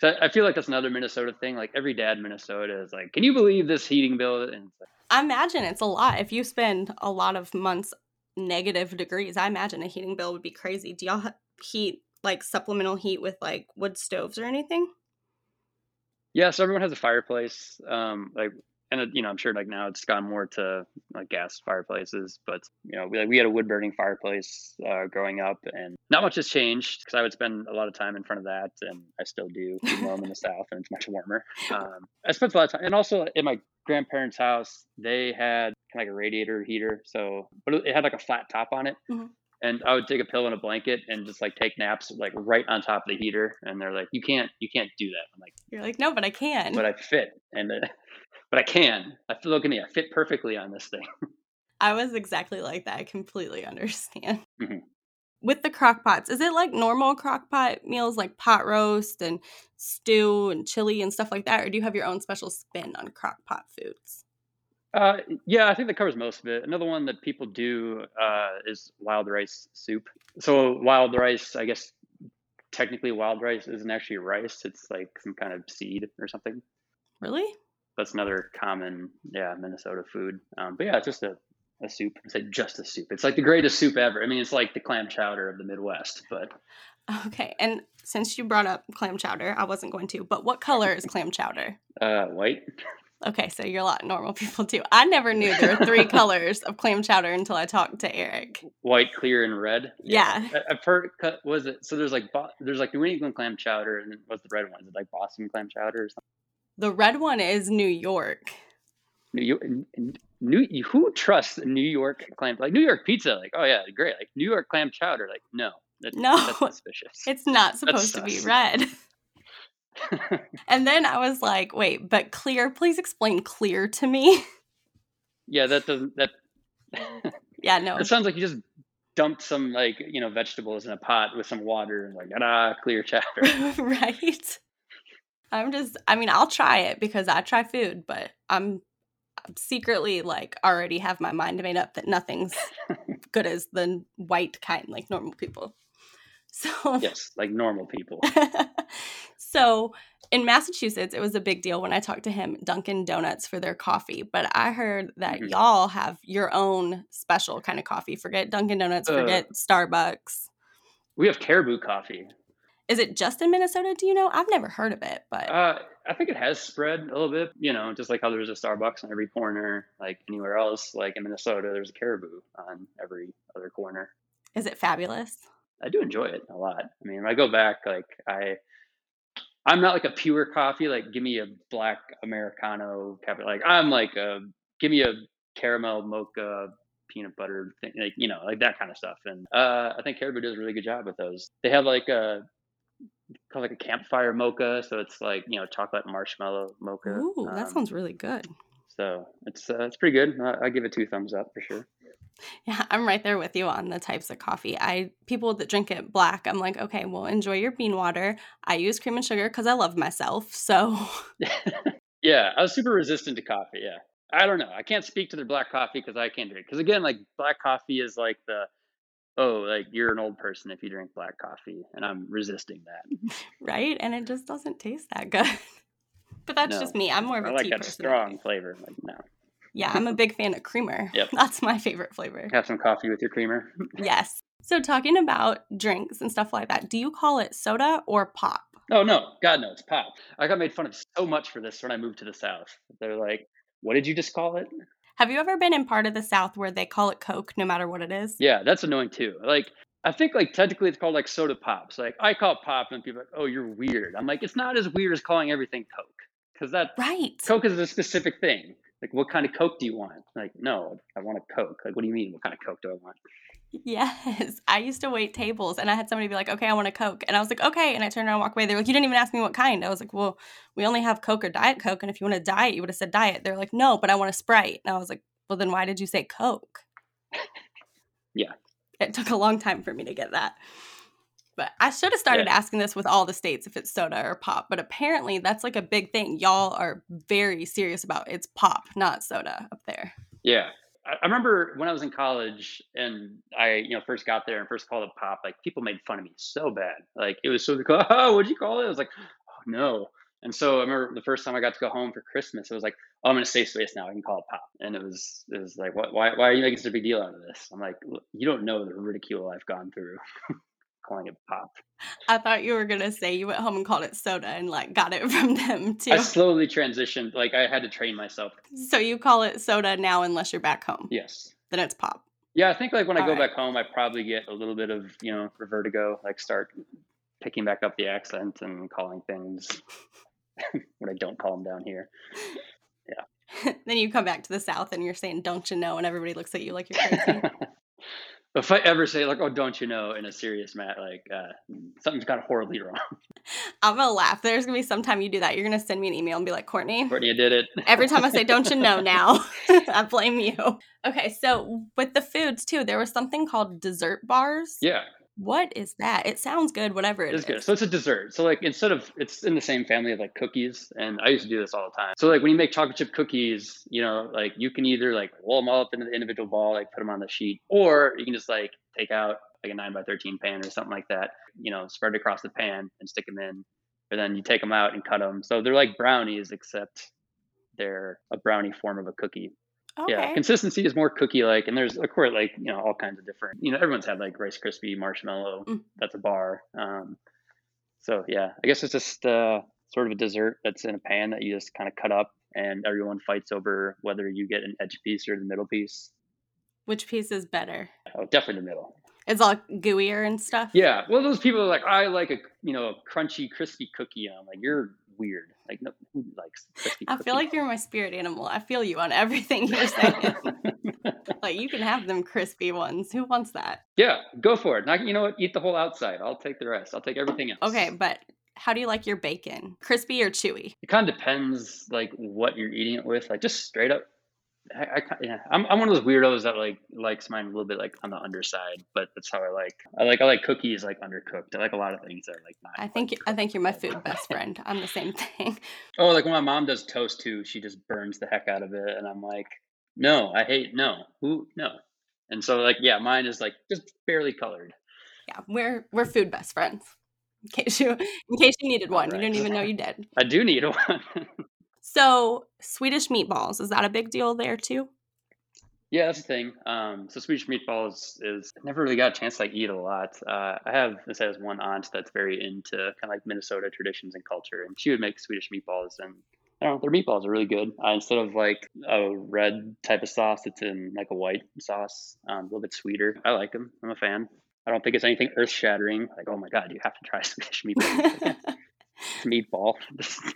So I I feel like that's another Minnesota thing. Like every dad in Minnesota is like, "Can you believe this heating bill?" And like, I imagine it's a lot. If you spend a lot of months negative degrees, I imagine a heating bill would be crazy. Do y'all heat like supplemental heat with like wood stoves or anything? yeah, so everyone has a fireplace. Um, like, and you know, I'm sure like now it's gone more to like gas fireplaces, but you know, we like we had a wood burning fireplace uh, growing up, and not much has changed because I would spend a lot of time in front of that, and I still do, even though I'm in the south and it's much warmer. Um, I spent a lot of time, and also in my grandparents' house, they had kind of like a radiator heater, so but it had like a flat top on it. Mhm. And I would take a pillow and a blanket and just like take naps like right on top of the heater. And they're like, "You can't, you can't do that." I'm like, You're like, no, but I can. but I fit, and uh, but I can. I feel like me, I fit perfectly on this thing. <laughs> I was exactly like that. I completely <laughs> understand. Mhm. With the crock pots, is it like normal crock pot meals like pot roast and stew and chili and stuff like that? Or do you have your own special spin on crock pot foods? Uh, yeah, I think that covers most of it. Another one that people do uh, is wild rice soup. So wild rice, I guess technically wild rice isn't actually rice; it's like some kind of seed or something. Really? That's another common, yeah, Minnesota food. Um, but yeah, it's just a, a soup. I say just a soup. It's like the greatest soup ever. I mean, it's like the clam chowder of the Midwest. But Okay. And since you brought up clam chowder, I wasn't going to, but what color is clam chowder? uh, white. Okay, so you're a lot of normal people too. I never knew there were three <laughs> colors of clam chowder until I talked to Eric. white, clear, and red. Yeah. I- I've heard. Was it so? There's like there's like New England clam chowder, and what's the red one? Is it like Boston clam chowder or something? The red one is New York. New York. New who trusts New York clam like New York pizza? Like oh yeah, great. Like New York clam chowder. Like no, that, No. that's suspicious. <laughs> It's not supposed to be red. <laughs> and then I was like, wait, but clear, please explain clear to me. yeah, that doesn't that. <laughs> yeah, no. It sounds like you just dumped some like you know vegetables in a pot with some water and like ah clear chowder. right? I'm just I mean, I'll try it because I try food, but I'm I'm secretly like already have my mind made up that nothing's <laughs> good as the white kind like normal people. <laughs> So yes, like normal people. <laughs> so in Massachusetts, it was a big deal when I talked to him, Dunkin' Donuts for their coffee. But I heard that Mhm. y'all have your own special kind of coffee. Forget Dunkin' Donuts, Uh, forget Starbucks. We have caribou coffee. Is it just in Minnesota? Do you know? I've never heard of it, but Uh, I think it has spread a little bit. You know, just like how there's a Starbucks on every corner, like anywhere else, like in Minnesota, there's a Caribou on every other corner. is it fabulous? I do enjoy it a lot. I mean, when I go back, like I, I'm not like a pure coffee. Like, give me a black americano cafe. Like, I'm like a give me a caramel mocha peanut butter thing, like you know, like that kind of stuff. And uh, I think Caribou does a really good job with those. They have like a called like a campfire mocha, so it's like you know chocolate marshmallow mocha. Ooh, that Um, sounds really good. so it's uh, it's pretty good. I, I give it two thumbs up for sure. Yeah, I'm right there with you on the types of coffee. I people that drink it black, I'm like, okay, well, enjoy your bean water. I use cream and sugar because I love myself. So <laughs> <laughs> yeah, I was super resistant to coffee. Yeah, I don't know. I can't speak to their black coffee because I can't drink. Because again, like black coffee is like the oh, like you're an old person if you drink black coffee, and I'm resisting that. <laughs> right, and it just doesn't taste that good. <laughs> but that's No. just me. I'm more of a I like tea that strong flavor. Like no, Yeah, I'm a big fan of creamer. <laughs> Yep. That's my favorite flavor. have some coffee with your creamer. Yes. So talking about drinks and stuff like that, do you call it soda or pop? Oh no, God no, it's pop. I got made fun of so much for this when I moved to the South. They're like, "What did you just call it?" Have you ever been in part of the South where they call it Coke no matter what it is? Yeah, that's annoying too. Like, I think like technically it's called like soda pops. Like I call it pop, and people are like, "Oh, you're weird." I'm like, it's not as weird as calling everything Coke, because that Right. Coke is a specific thing. Like, what kind of Coke do you want? Like, no, I want a Coke. Like, what do you mean? What kind of Coke do I want? Yes. I used to wait tables and I had somebody be like, okay, I want a Coke. And I was like, okay. And I turned around and walked away. They were like, you didn't even ask me what kind. I was like, well, we only have Coke or Diet Coke. And if you want a diet, you would have said diet. They're like, no, but I want a Sprite. And I was like, well, then why did you say Coke? <laughs> Yeah. It took a long time for me to get that. But I should have started Yeah. asking this with all the states if it's soda or pop. But apparently that's like a big thing. Y'all are very serious about it's pop, not soda up there. Yeah. I I remember when I was in college and I, you know, first got there and first called it pop, like people made fun of me so bad. Like it was so. <laughs> Oh, what'd you call it? I was like, oh no. And so I remember the first time I got to go home for Christmas, it was like, oh, I'm gonna stay space now. I can call it pop. And it was, it was like, what, why, why are you making such a big deal out of this? I'm like, you don't know the ridicule I've gone through <laughs> calling it pop. I thought you were going to say you went home and called it soda and like got it <laughs> from them too. I slowly transitioned. Like I had to train myself. So you call it soda now unless you're back home. Yes. Then it's pop. Yeah, I think like when I go right. back home, I probably get a little bit of you know vertigo, like start picking back up the accent and calling things <laughs> what I don't call them down here. Yeah. <laughs> then you come back to the south and you're saying don't you know and everybody looks at you like you're crazy. If I ever say like, "Oh, don't you know?" in a serious mat, like uh, something's got horribly wrong. I'm to laugh. There's to be some time you do that. You're to send me an email and be like, "Courtney, Courtney, I did it. every time I say don't you know now, <laughs> <laughs> I blame you." Okay, so with the foods too, there was something called dessert bars. yeah, What is that? It sounds good whatever it it's is. good. So it's a dessert. So like instead of it's in the same family of like cookies, and I used to do this all the time. So like when you make chocolate chip cookies, you know, like you can either like roll them all up into the individual ball, like put them on the sheet, or you can just like take out like a nine by thirteen pan or something like that. You know, spread it across the pan and stick them in, or then you take them out and cut them. So they're like brownies, except they're a brownie form of a cookie. Okay. Yeah, consistency is more cookie like, and there's of course like you know all kinds of different. You know, everyone's had like Rice Krispie marshmallow. Mm. That's a bar. Um, so yeah, I guess it's just uh, sort of a dessert that's in a pan that you just kind of cut up, and everyone fights over whether you get an edge piece or the middle piece. Which piece is better? Oh, definitely the middle. It's all gooier and stuff. Yeah, well, those people are like, I like a you know a crunchy, crispy cookie. And I'm like, you're weird. Like, no, who likes? I feel like you're my spirit animal. I feel you on everything you're saying. <laughs> like you can have them crispy ones. Who wants that? yeah, go for it. Now, you know what? Eat the whole outside. I'll take the rest. I'll take everything else. Okay, but how do you like your bacon? Crispy or chewy? It kind of depends, like what you're eating it with. Like just straight up. I, I yeah, I'm I'm one of those weirdos that like likes mine a little bit like on the underside, but that's how I like. I like I like cookies like undercooked. I like a lot of things that are like not. I think I think you're my food best friend. I'm the same thing. <laughs> Oh, like when my mom does toast too, she just burns the heck out of it, and I'm like, no, I hate no, who no. And so like yeah, mine is like just barely colored. Yeah, we're we're food best friends. In case you in case you needed one, you didn't even know you did. I do need <laughs> one. So Swedish meatballs is that a big deal there too? Yeah, that's the thing. Um, so Swedish meatballs is I never really got a chance to like eat a lot. Uh, I have this has one aunt that's very into kind of like Minnesota traditions and culture, and she would make Swedish meatballs, and I don't know, their meatballs are really good. Uh, instead of like a red type of sauce, it's in like a white sauce, um, a little bit sweeter. I like them. I'm a fan. I don't think it's anything earth shattering. Like, oh my god, you have to try <laughs> Swedish meatballs. <laughs> meatball. <laughs>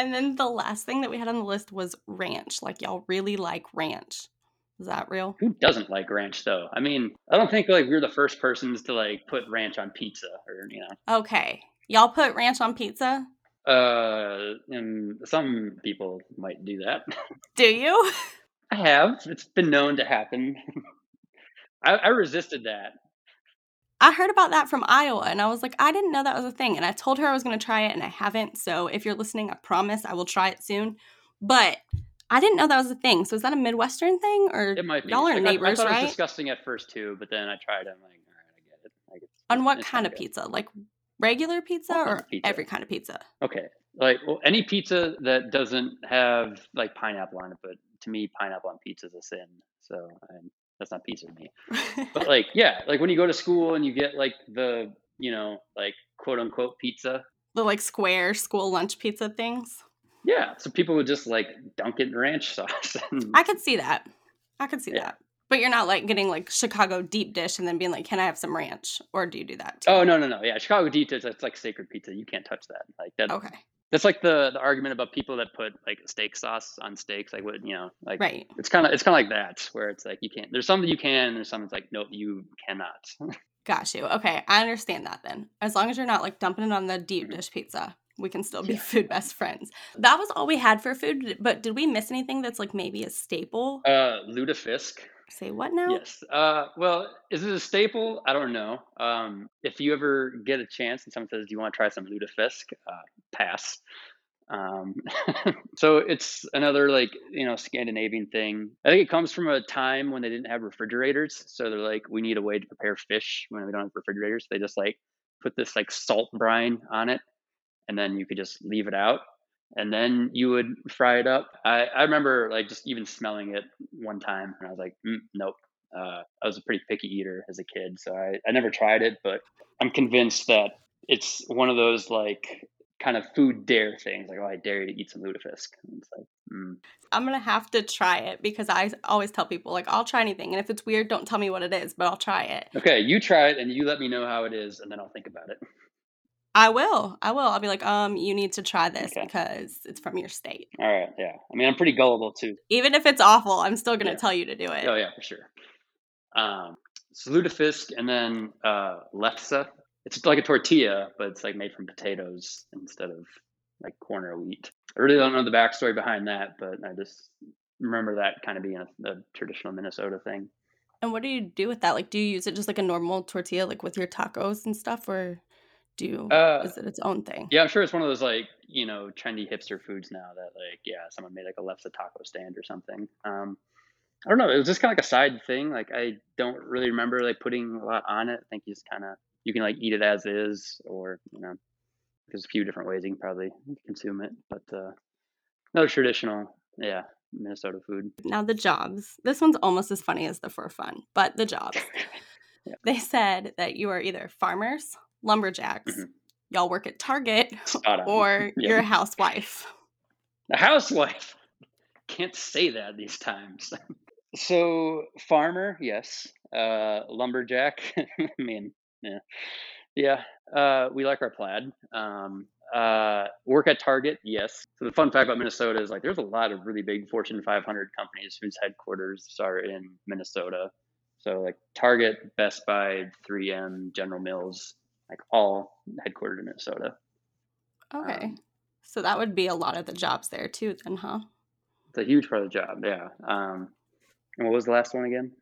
and then the last thing that we had on the list was ranch. Like y'all really like ranch. Is that real? Who doesn't like ranch though? I mean, I don't think like we're the first persons to like put ranch on pizza or you know. Okay. Y'all put ranch on pizza? Uh, and some people might do that. <laughs> Do you? I have. It's been known to happen. <laughs> I, I resisted that. I heard about that from Iowa and I was like, I didn't know that was a thing. And I told her I was going to try it and I haven't. So if you're listening, I promise I will try it soon. But I didn't know that was a thing. So is that a Midwestern thing or it might be. y'all are like, neighbors, I, I thought right? it was disgusting at first too, but then I tried it. I'm like, all right, I get it. Like, it's, On what kind of pizza? Like regular pizza kinds or pizza. every kind of pizza? Okay, like well, any pizza that doesn't have like pineapple on it, but to me, pineapple on pizza is a sin. So I'm, that's not pizza to me. <laughs> But like, yeah, like when you go to school and you get like the, you know, like quote unquote pizza. the like square school lunch pizza things. Yeah, so people would just like dunk it in ranch sauce. <laughs> I could see that. I could see Yeah. that. But you're not like getting like Chicago deep dish and then being like, "Can I have some ranch?" Or do you do that? Too? oh no, no, no. Yeah, Chicago deep dish. That's like sacred pizza. You can't touch that. Like that. okay, That's like the the argument about people that put like steak sauce on steaks. Like what you know, like right. it's kind of it's kind of like that where it's like you can't. There's something you can. And there's something that's like nope, you cannot. <laughs> Got you. Okay, I understand that then. As long as you're not like dumping it on the deep dish pizza, we can still be Yeah. food best friends. That was all we had for food. But did we miss anything that's like maybe a staple? uh, lutefisk. Say what now? Yes. Uh, well, is it a staple? I don't know. Um, if you ever get a chance and someone says, "Do you want to try some lutefisk?" Uh, pass. Um, <laughs> so it's another like you know Scandinavian thing. I think it comes from a time when they didn't have refrigerators, so they're like, we need a way to prepare fish when we don't have refrigerators. They just like put this like salt brine on it, and then you could just leave it out, and then you would fry it up. I, I remember like just even smelling it one time, and I was like, mm, nope. Uh, I was a pretty picky eater as a kid, so I, I never tried it, but I'm convinced that it's one of those like kind of food dare things, like oh, I dare you to eat some lutefisk. And it's like, mm. I'm gonna have to try it because I always tell people like I'll try anything, and if it's weird, don't tell me what it is, but I'll try it. okay, you try it and you let me know how it is, and then I'll think about it. I will. I will. I'll be like, um, you need to try this Okay. because it's from your state. All right, yeah. I mean, I'm pretty gullible too. Even if it's awful, I'm still gonna Yeah. tell you to do it. Oh yeah, for sure. Um, so lutefisk and then uh, lefse. It's like a tortilla, but it's like made from potatoes instead of like corn or wheat. I really don't know the backstory behind that, but I just remember that kind of being a, a traditional Minnesota thing. And what do you do with that? Like, do you use it just like a normal tortilla, like with your tacos and stuff, or do Uh, is it its own thing? Yeah, I'm sure it's one of those like you know trendy hipster foods now that like yeah someone made like a lefse taco stand or something. Um, I don't know. It was just kind of like a side thing. Like I don't really remember like putting a lot on it. I think you just kind of you can like eat it as is, or you know, there's a few different ways you can probably consume it. But uh, another traditional, yeah, Minnesota food. Now the jobs. This one's almost as funny as the for fun, but the jobs. <laughs> Yeah. They said that you are either farmers, lumberjacks, Mhm. y'all work at Target, <laughs> or <laughs> Yeah. you're a housewife. A housewife. <laughs> Can't say that these times. so farmer, yes. Uh, lumberjack. I mean, yeah, yeah. Uh, we like our plaid. Um, uh, work at Target, yes. So the fun fact about Minnesota is like there's a lot of really big Fortune 500 companies whose headquarters are in Minnesota. So like Target, Best Buy, 3M, General Mills, like all headquartered in Minnesota. Okay. Um, so that would be a lot of the jobs there too, then, huh? It's a huge part of the job, yeah. Um, and what was the last one again?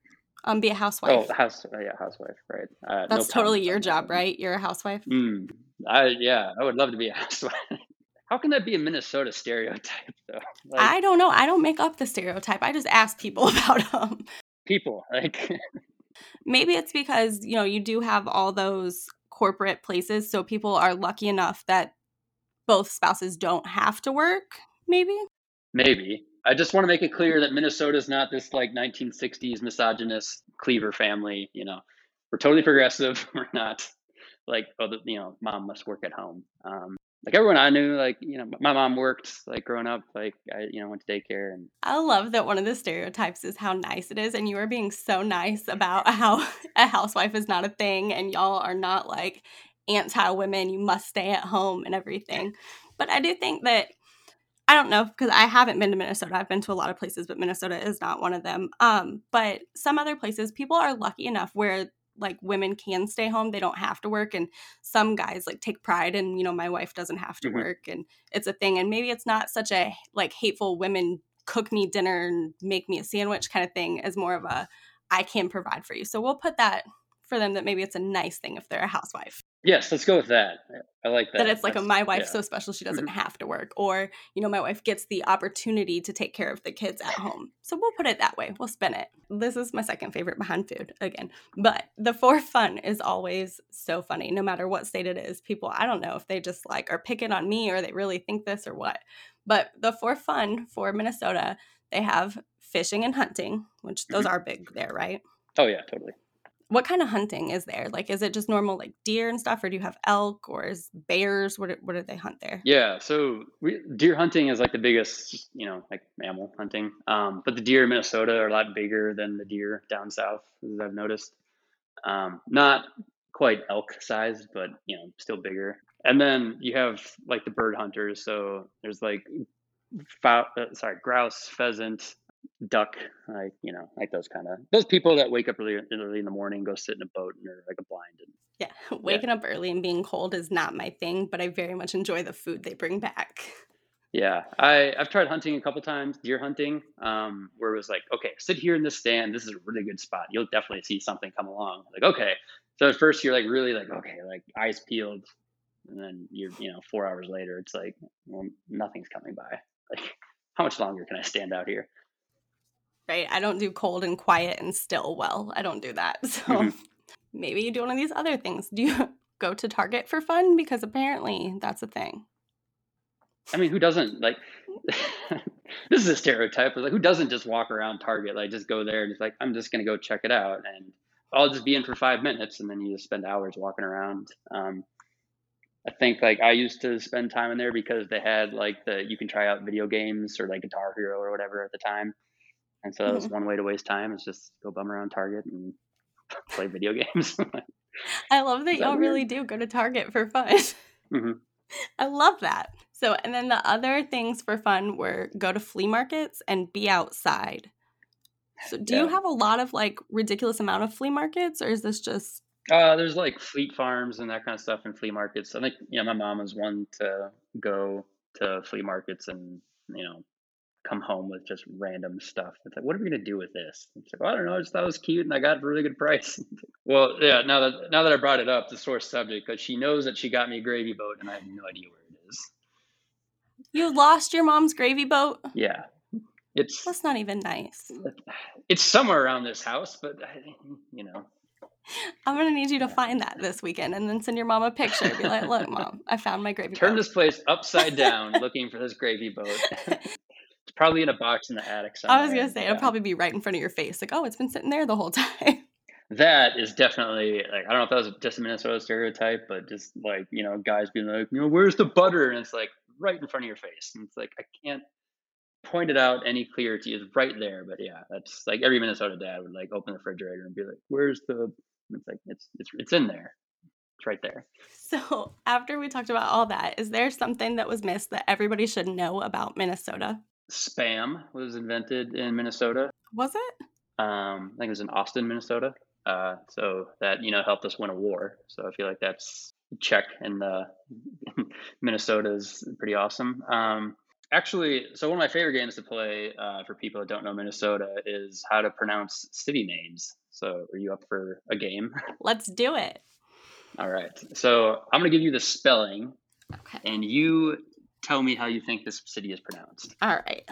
Um, be a housewife. Oh, house, uh, yeah, housewife, right? Uh, That's problem totally your job, right? You're a housewife. Mm, I yeah, I would love to be a <laughs> housewife. How can that be a Minnesota stereotype though? <laughs> Like I don't know. I don't make up the stereotype. I just ask people <laughs> about them. people, like Maybe it's because, you know, you do have all those corporate places, so people are lucky enough that both spouses don't have to work, maybe. maybe. I just want to make it clear that Minnesota is not this like 1960s misogynist cleaver family. You know, we're totally progressive. <laughs> We're not like, oh, the, you know, mom must work at home. Um, like everyone I knew, like you know, my mom worked like growing up. Like I, you know, went to daycare and. I love that one of the stereotypes is how nice it is, and you are being so nice about how <laughs> a housewife is not a thing, and y'all are not like anti women. You must stay at home and everything. But I do think that I don't know because I haven't been to Minnesota. I've been to a lot of places, but Minnesota is not one of them. Um, but some other places, people are lucky enough where like women can stay home they don't have to work and some guys like take pride and you know my wife doesn't have to mm-hmm. work and it's a thing and maybe it's not such a like hateful women cook me dinner and make me a sandwich kind of thing as more of a i can provide for you so we'll put that for them that maybe it's a nice thing if they're a housewife Yes, let's go with that. I like that. That it's like a, my wife's yeah. so special she doesn't mm-hmm. have to work, or you know, my wife gets the opportunity to take care of the kids at home. So we'll put it that way. We'll spin it. This is my second favorite behind food again, but the for fun is always so funny, no matter what state it is. People, I don't know if they just like are picking on me or they really think this or what, but the for fun for Minnesota, they have fishing and hunting, which those mm-hmm. are big there, right? Oh yeah, totally what kind of hunting is there? Like, is it just normal like deer and stuff, or do you have elk or is bears? What what do they hunt there? Yeah, so we, deer hunting is like the biggest, you know, like mammal hunting. Um, but the deer in Minnesota are a lot bigger than the deer down south, as I've noticed. Um, not quite elk sized, but you know, still bigger. And then you have like the bird hunters. So there's like, uh, sorry, grouse, pheasant, duck, I you know, like those kind of those people that wake up early early in the morning, go sit in a boat and are like a blind. And, yeah, <laughs> waking yeah. up early and being cold is not my thing, but I very much enjoy the food they bring back. Yeah, I I've tried hunting a couple times, deer hunting, um, where it was like, okay, sit here in this stand. This is a really good spot. You'll definitely see something come along. Like, okay, so at first you're like really like, okay, like eyes peeled, and then you're you know four hours later, it's like, well, nothing's coming by. <laughs> Like, how much longer can I stand out here? Right? I don't do cold and quiet and still well. I don't do that. <laughs> So mm-hmm. maybe you do one of these other things. Do you <laughs> go to Target for fun? Because apparently that's a thing. I mean, who doesn't like? <laughs> this is a stereotype. But like, who doesn't just walk around Target? Like, just go there and just like, I'm just gonna go check it out, and I'll just be in for five minutes, and then you just spend hours walking around. Um, I think like I used to spend time in there because they had like the you can try out video games or like Guitar Hero or whatever at the time. And so that was mm-hmm. <laughs> one way to waste time is just go bum around Target and <laughs> play video games. <laughs> I love that y'all really do go to Target for fun. Mm-hmm. I love that. So, and then the other things for fun were go to flea markets and be outside. So, do yeah. you have a lot of like ridiculous amount of flea markets, or is this just? Uh, there's like fleet farms and that kind of stuff in flea markets. I think you know my mom was one to go to flea markets and you know come home with just random stuff. It's like, what are we gonna do with this? It's like, well, I don't know. I just thought it was cute, and I got a really good price. <laughs> well, yeah. Now that now that I brought it up, the source subject, because she knows that she got me a gravy boat, and I have no idea where it is. You lost your mom's gravy boat. Yeah, it's that's not even nice. <sighs> It's somewhere around this house, but you know. I'm gonna need you to find that this weekend and then send your mom a picture. Be like, look, mom, I found my gravy Turn boat. Turn this place upside down <laughs> looking for this gravy boat. <laughs> Probably in a box in the attic somewhere. I was gonna say yeah. it'll probably be right in front of your face, like, oh, it's been sitting there the whole <laughs> time. That is definitely like I don't know if that was just a Minnesota stereotype, but just like you know, guys being like, you know, where's the butter? And it's like right in front of your face, and it's like I can't point it out any clearer to you. It's right there, but yeah, that's like every Minnesota dad would like open the refrigerator and be like, "Where's the?" And It's like it's it's it's in there. It's right there. So after we talked about all that, is there something that was missed that everybody should know about Minnesota? Spam was invented in Minnesota. Was it? Um, I think it was in Austin, Minnesota. Uh, so that you know helped us win a war. So I feel like that's check in the <laughs> Minnesota is pretty awesome. Um, actually, so one of my favorite games to play uh, for people that don't know Minnesota is how to pronounce city names. So are you up for a game? <laughs> Let's do it. All right. So I'm going to give you the spelling, okay. and you tell me how you think this city is pronounced. All right.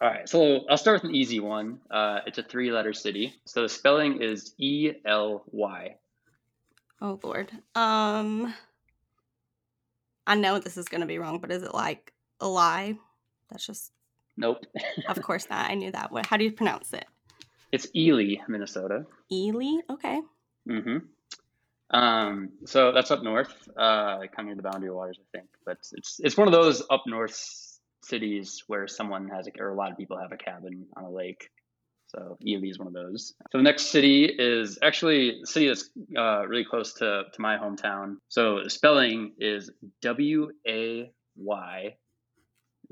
All right. So I'll start with an easy one. Uh, it's a three letter city. So the spelling is E L Y. Oh, Lord. Um, I know this is going to be wrong, but is it like a lie? That's just Nope. <laughs> of course not. I knew that. What? How do you pronounce it? It's Ely, Minnesota. Ely. Okay. Mm-hmm. Um, so that's up north, uh, kind of near the boundary waters, I think. But it's it's one of those up north cities where someone has a, or a lot of people have a cabin on a lake. So Ely is one of those. So the next city is actually a city that's uh, really close to, to my hometown. So the spelling is W A Y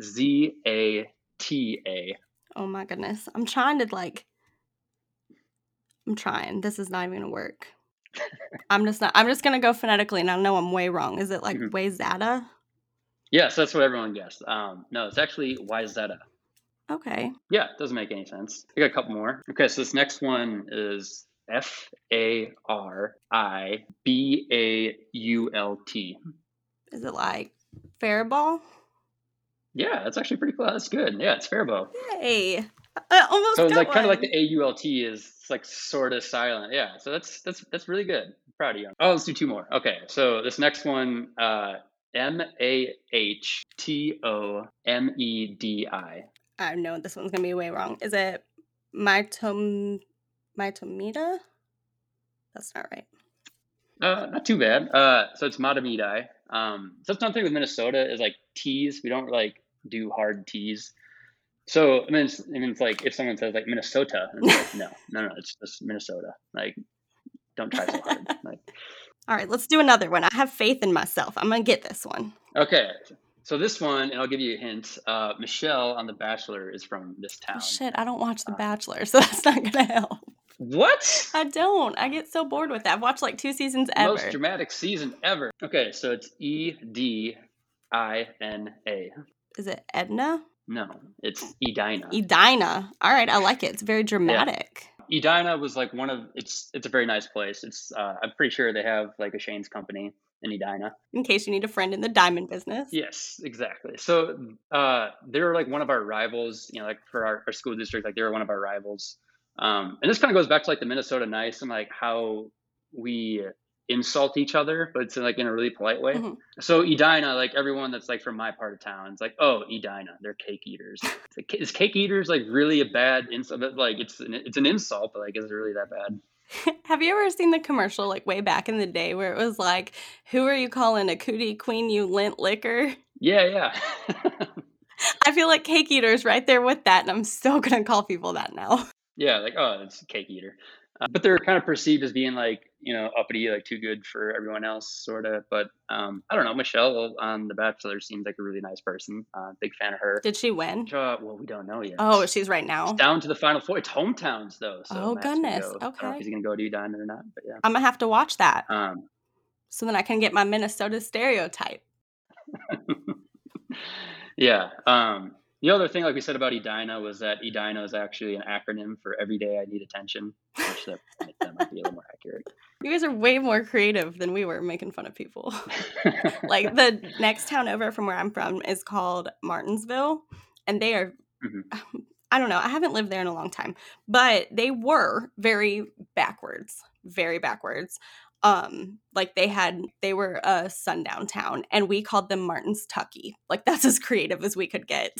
Z A T A. Oh my goodness. I'm trying to like I'm trying. This is not even gonna work. I'm just not I'm just gonna go phonetically and I know I'm way wrong. Is it like Mhm. Wayzata? Yes, that's what everyone guessed. Um, no, it's actually Wyzetta. Okay. Yeah, it doesn't make any sense. I got a couple more. Okay, so this next one is F A R I B A U L T. Is it like Faribault? Yeah, that's actually pretty close. That's good. Yeah, it's Faribault. Hey. I almost So like kind of like the A U L T is like sort of silent. Yeah, so that's that's that's really good. I'm proud of you. Oh, let's do two more. Okay, so this next one, uh, M A H T O M E D I. I know this one's gonna be way wrong. Is it Mytom Mytomita? That's not right. Uh, not too bad. Uh, so it's Mahtomedi. Um, so that's another thing with Minnesota is like T's. We don't like do hard T's. So I mean, it's, I mean, it's like if someone says like Minnesota, like, no, no, no, it's just Minnesota. Like, don't try so hard. <laughs> Like, All right, let's do another one. I have faith in myself. I'm gonna get this one. okay. So this one, and I'll give you a hint. Uh, Michelle on The Bachelor is from this town. Oh, shit, I don't watch The Uh, Bachelor, so <laughs> that's not gonna help. What? I don't. I get so bored with that. I've watched like two seasons ever. Most dramatic season ever. Okay, so it's E D I N A. Is it Edna? No, it's Edina. Edina. All right, I like it. It's very dramatic. Edina was like one of it's it's a very nice place. It's uh, I'm pretty sure they have like a Shane's company in Edina. In case you need a friend in the diamond business. Yes, exactly. So uh, they were like one of our rivals. You know, like for our, our school district, like they were one of our rivals. Um, and this kind of goes back to like the Minnesota nice and like how we insult each other, but it's like in a really polite way. Mhm. So Edina, like everyone that's like from my part of town, it's like, oh, Edina, they're cake eaters. It's like, is cake eaters like really a bad insult? Like it's an, it's an insult, but like is it really that bad? <laughs> Have you ever seen the commercial like way back in the day where it was like, "Who are you calling a cootie queen? You lint licker." Yeah, yeah. <laughs> I feel like cake eaters right there with that, and I'm still gonna call people that now. Yeah, like oh, it's cake eater. Uh, but they're kind of perceived as being like you know uppity, like too good for everyone else, sort of. But um, I don't know. Michelle on The Bachelor seems like a really nice person. Uh, big fan of her. Did she win? Uh, well, we don't know yet. Oh, she's right now. It's down to the final four. It's hometowns though. So Oh, Matt's gonna goodness. go. I don't know Okay. if he's gonna go to Edina or not, but yeah. I'm gonna have to watch that Um, so then I can get my Minnesota stereotype. <laughs> yeah. Um, the other thing, like we said about Edina, was that Edina is actually an acronym for Every Day I Need Attention, which that, that might be a little more accurate. You guys are way more creative than we were making fun of people. <laughs> like the next town over from where I'm from is called Martinsville, and they are. Mhm. I don't know. I haven't lived there in a long time, but they were very backwards, very backwards. Um, like they had, they were a sundown town, and we called them Martin's Tucky. Like that's as creative as we could get.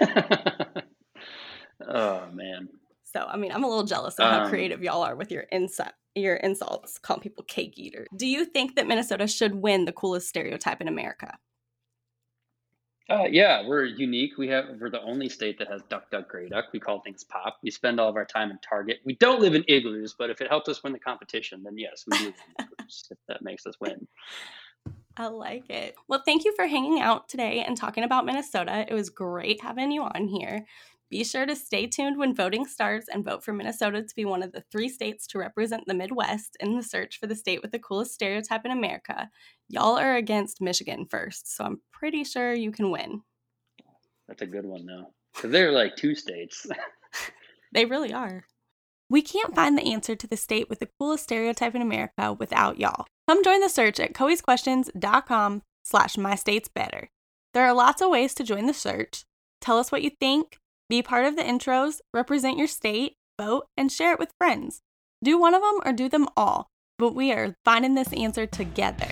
<laughs> oh man. So I mean, I'm a little jealous of how Um, creative y'all are with your insult, your insults, calling people cake eater. Do you think that Minnesota should win the coolest stereotype in America? Uh, yeah, we're unique. We have we're the only state that has duck, duck, gray duck. We call things pop. We spend all of our time in Target. We don't live in igloos, but if it helps us win the competition, then yes, we do igloos. If that makes us win. <laughs> I like it. Well, thank you for hanging out today and talking about Minnesota. It was great having you on here. Be sure to stay tuned when voting starts and vote for Minnesota to be one of the three states to represent the Midwest in the search for the state with the coolest stereotype in America. Y'all are against Michigan first, so I'm pretty sure you can win. That's a good one though, because they're like two states. <laughs> They really are. We can't find the answer to the state with the coolest stereotype in America without y'all. Come join the search at coeysquestions.com slash my state's better. There are lots of ways to join the search. Tell us what you think, be part of the intros, represent your state, vote, and share it with friends. Do one of them or do them all, but we are finding this answer together.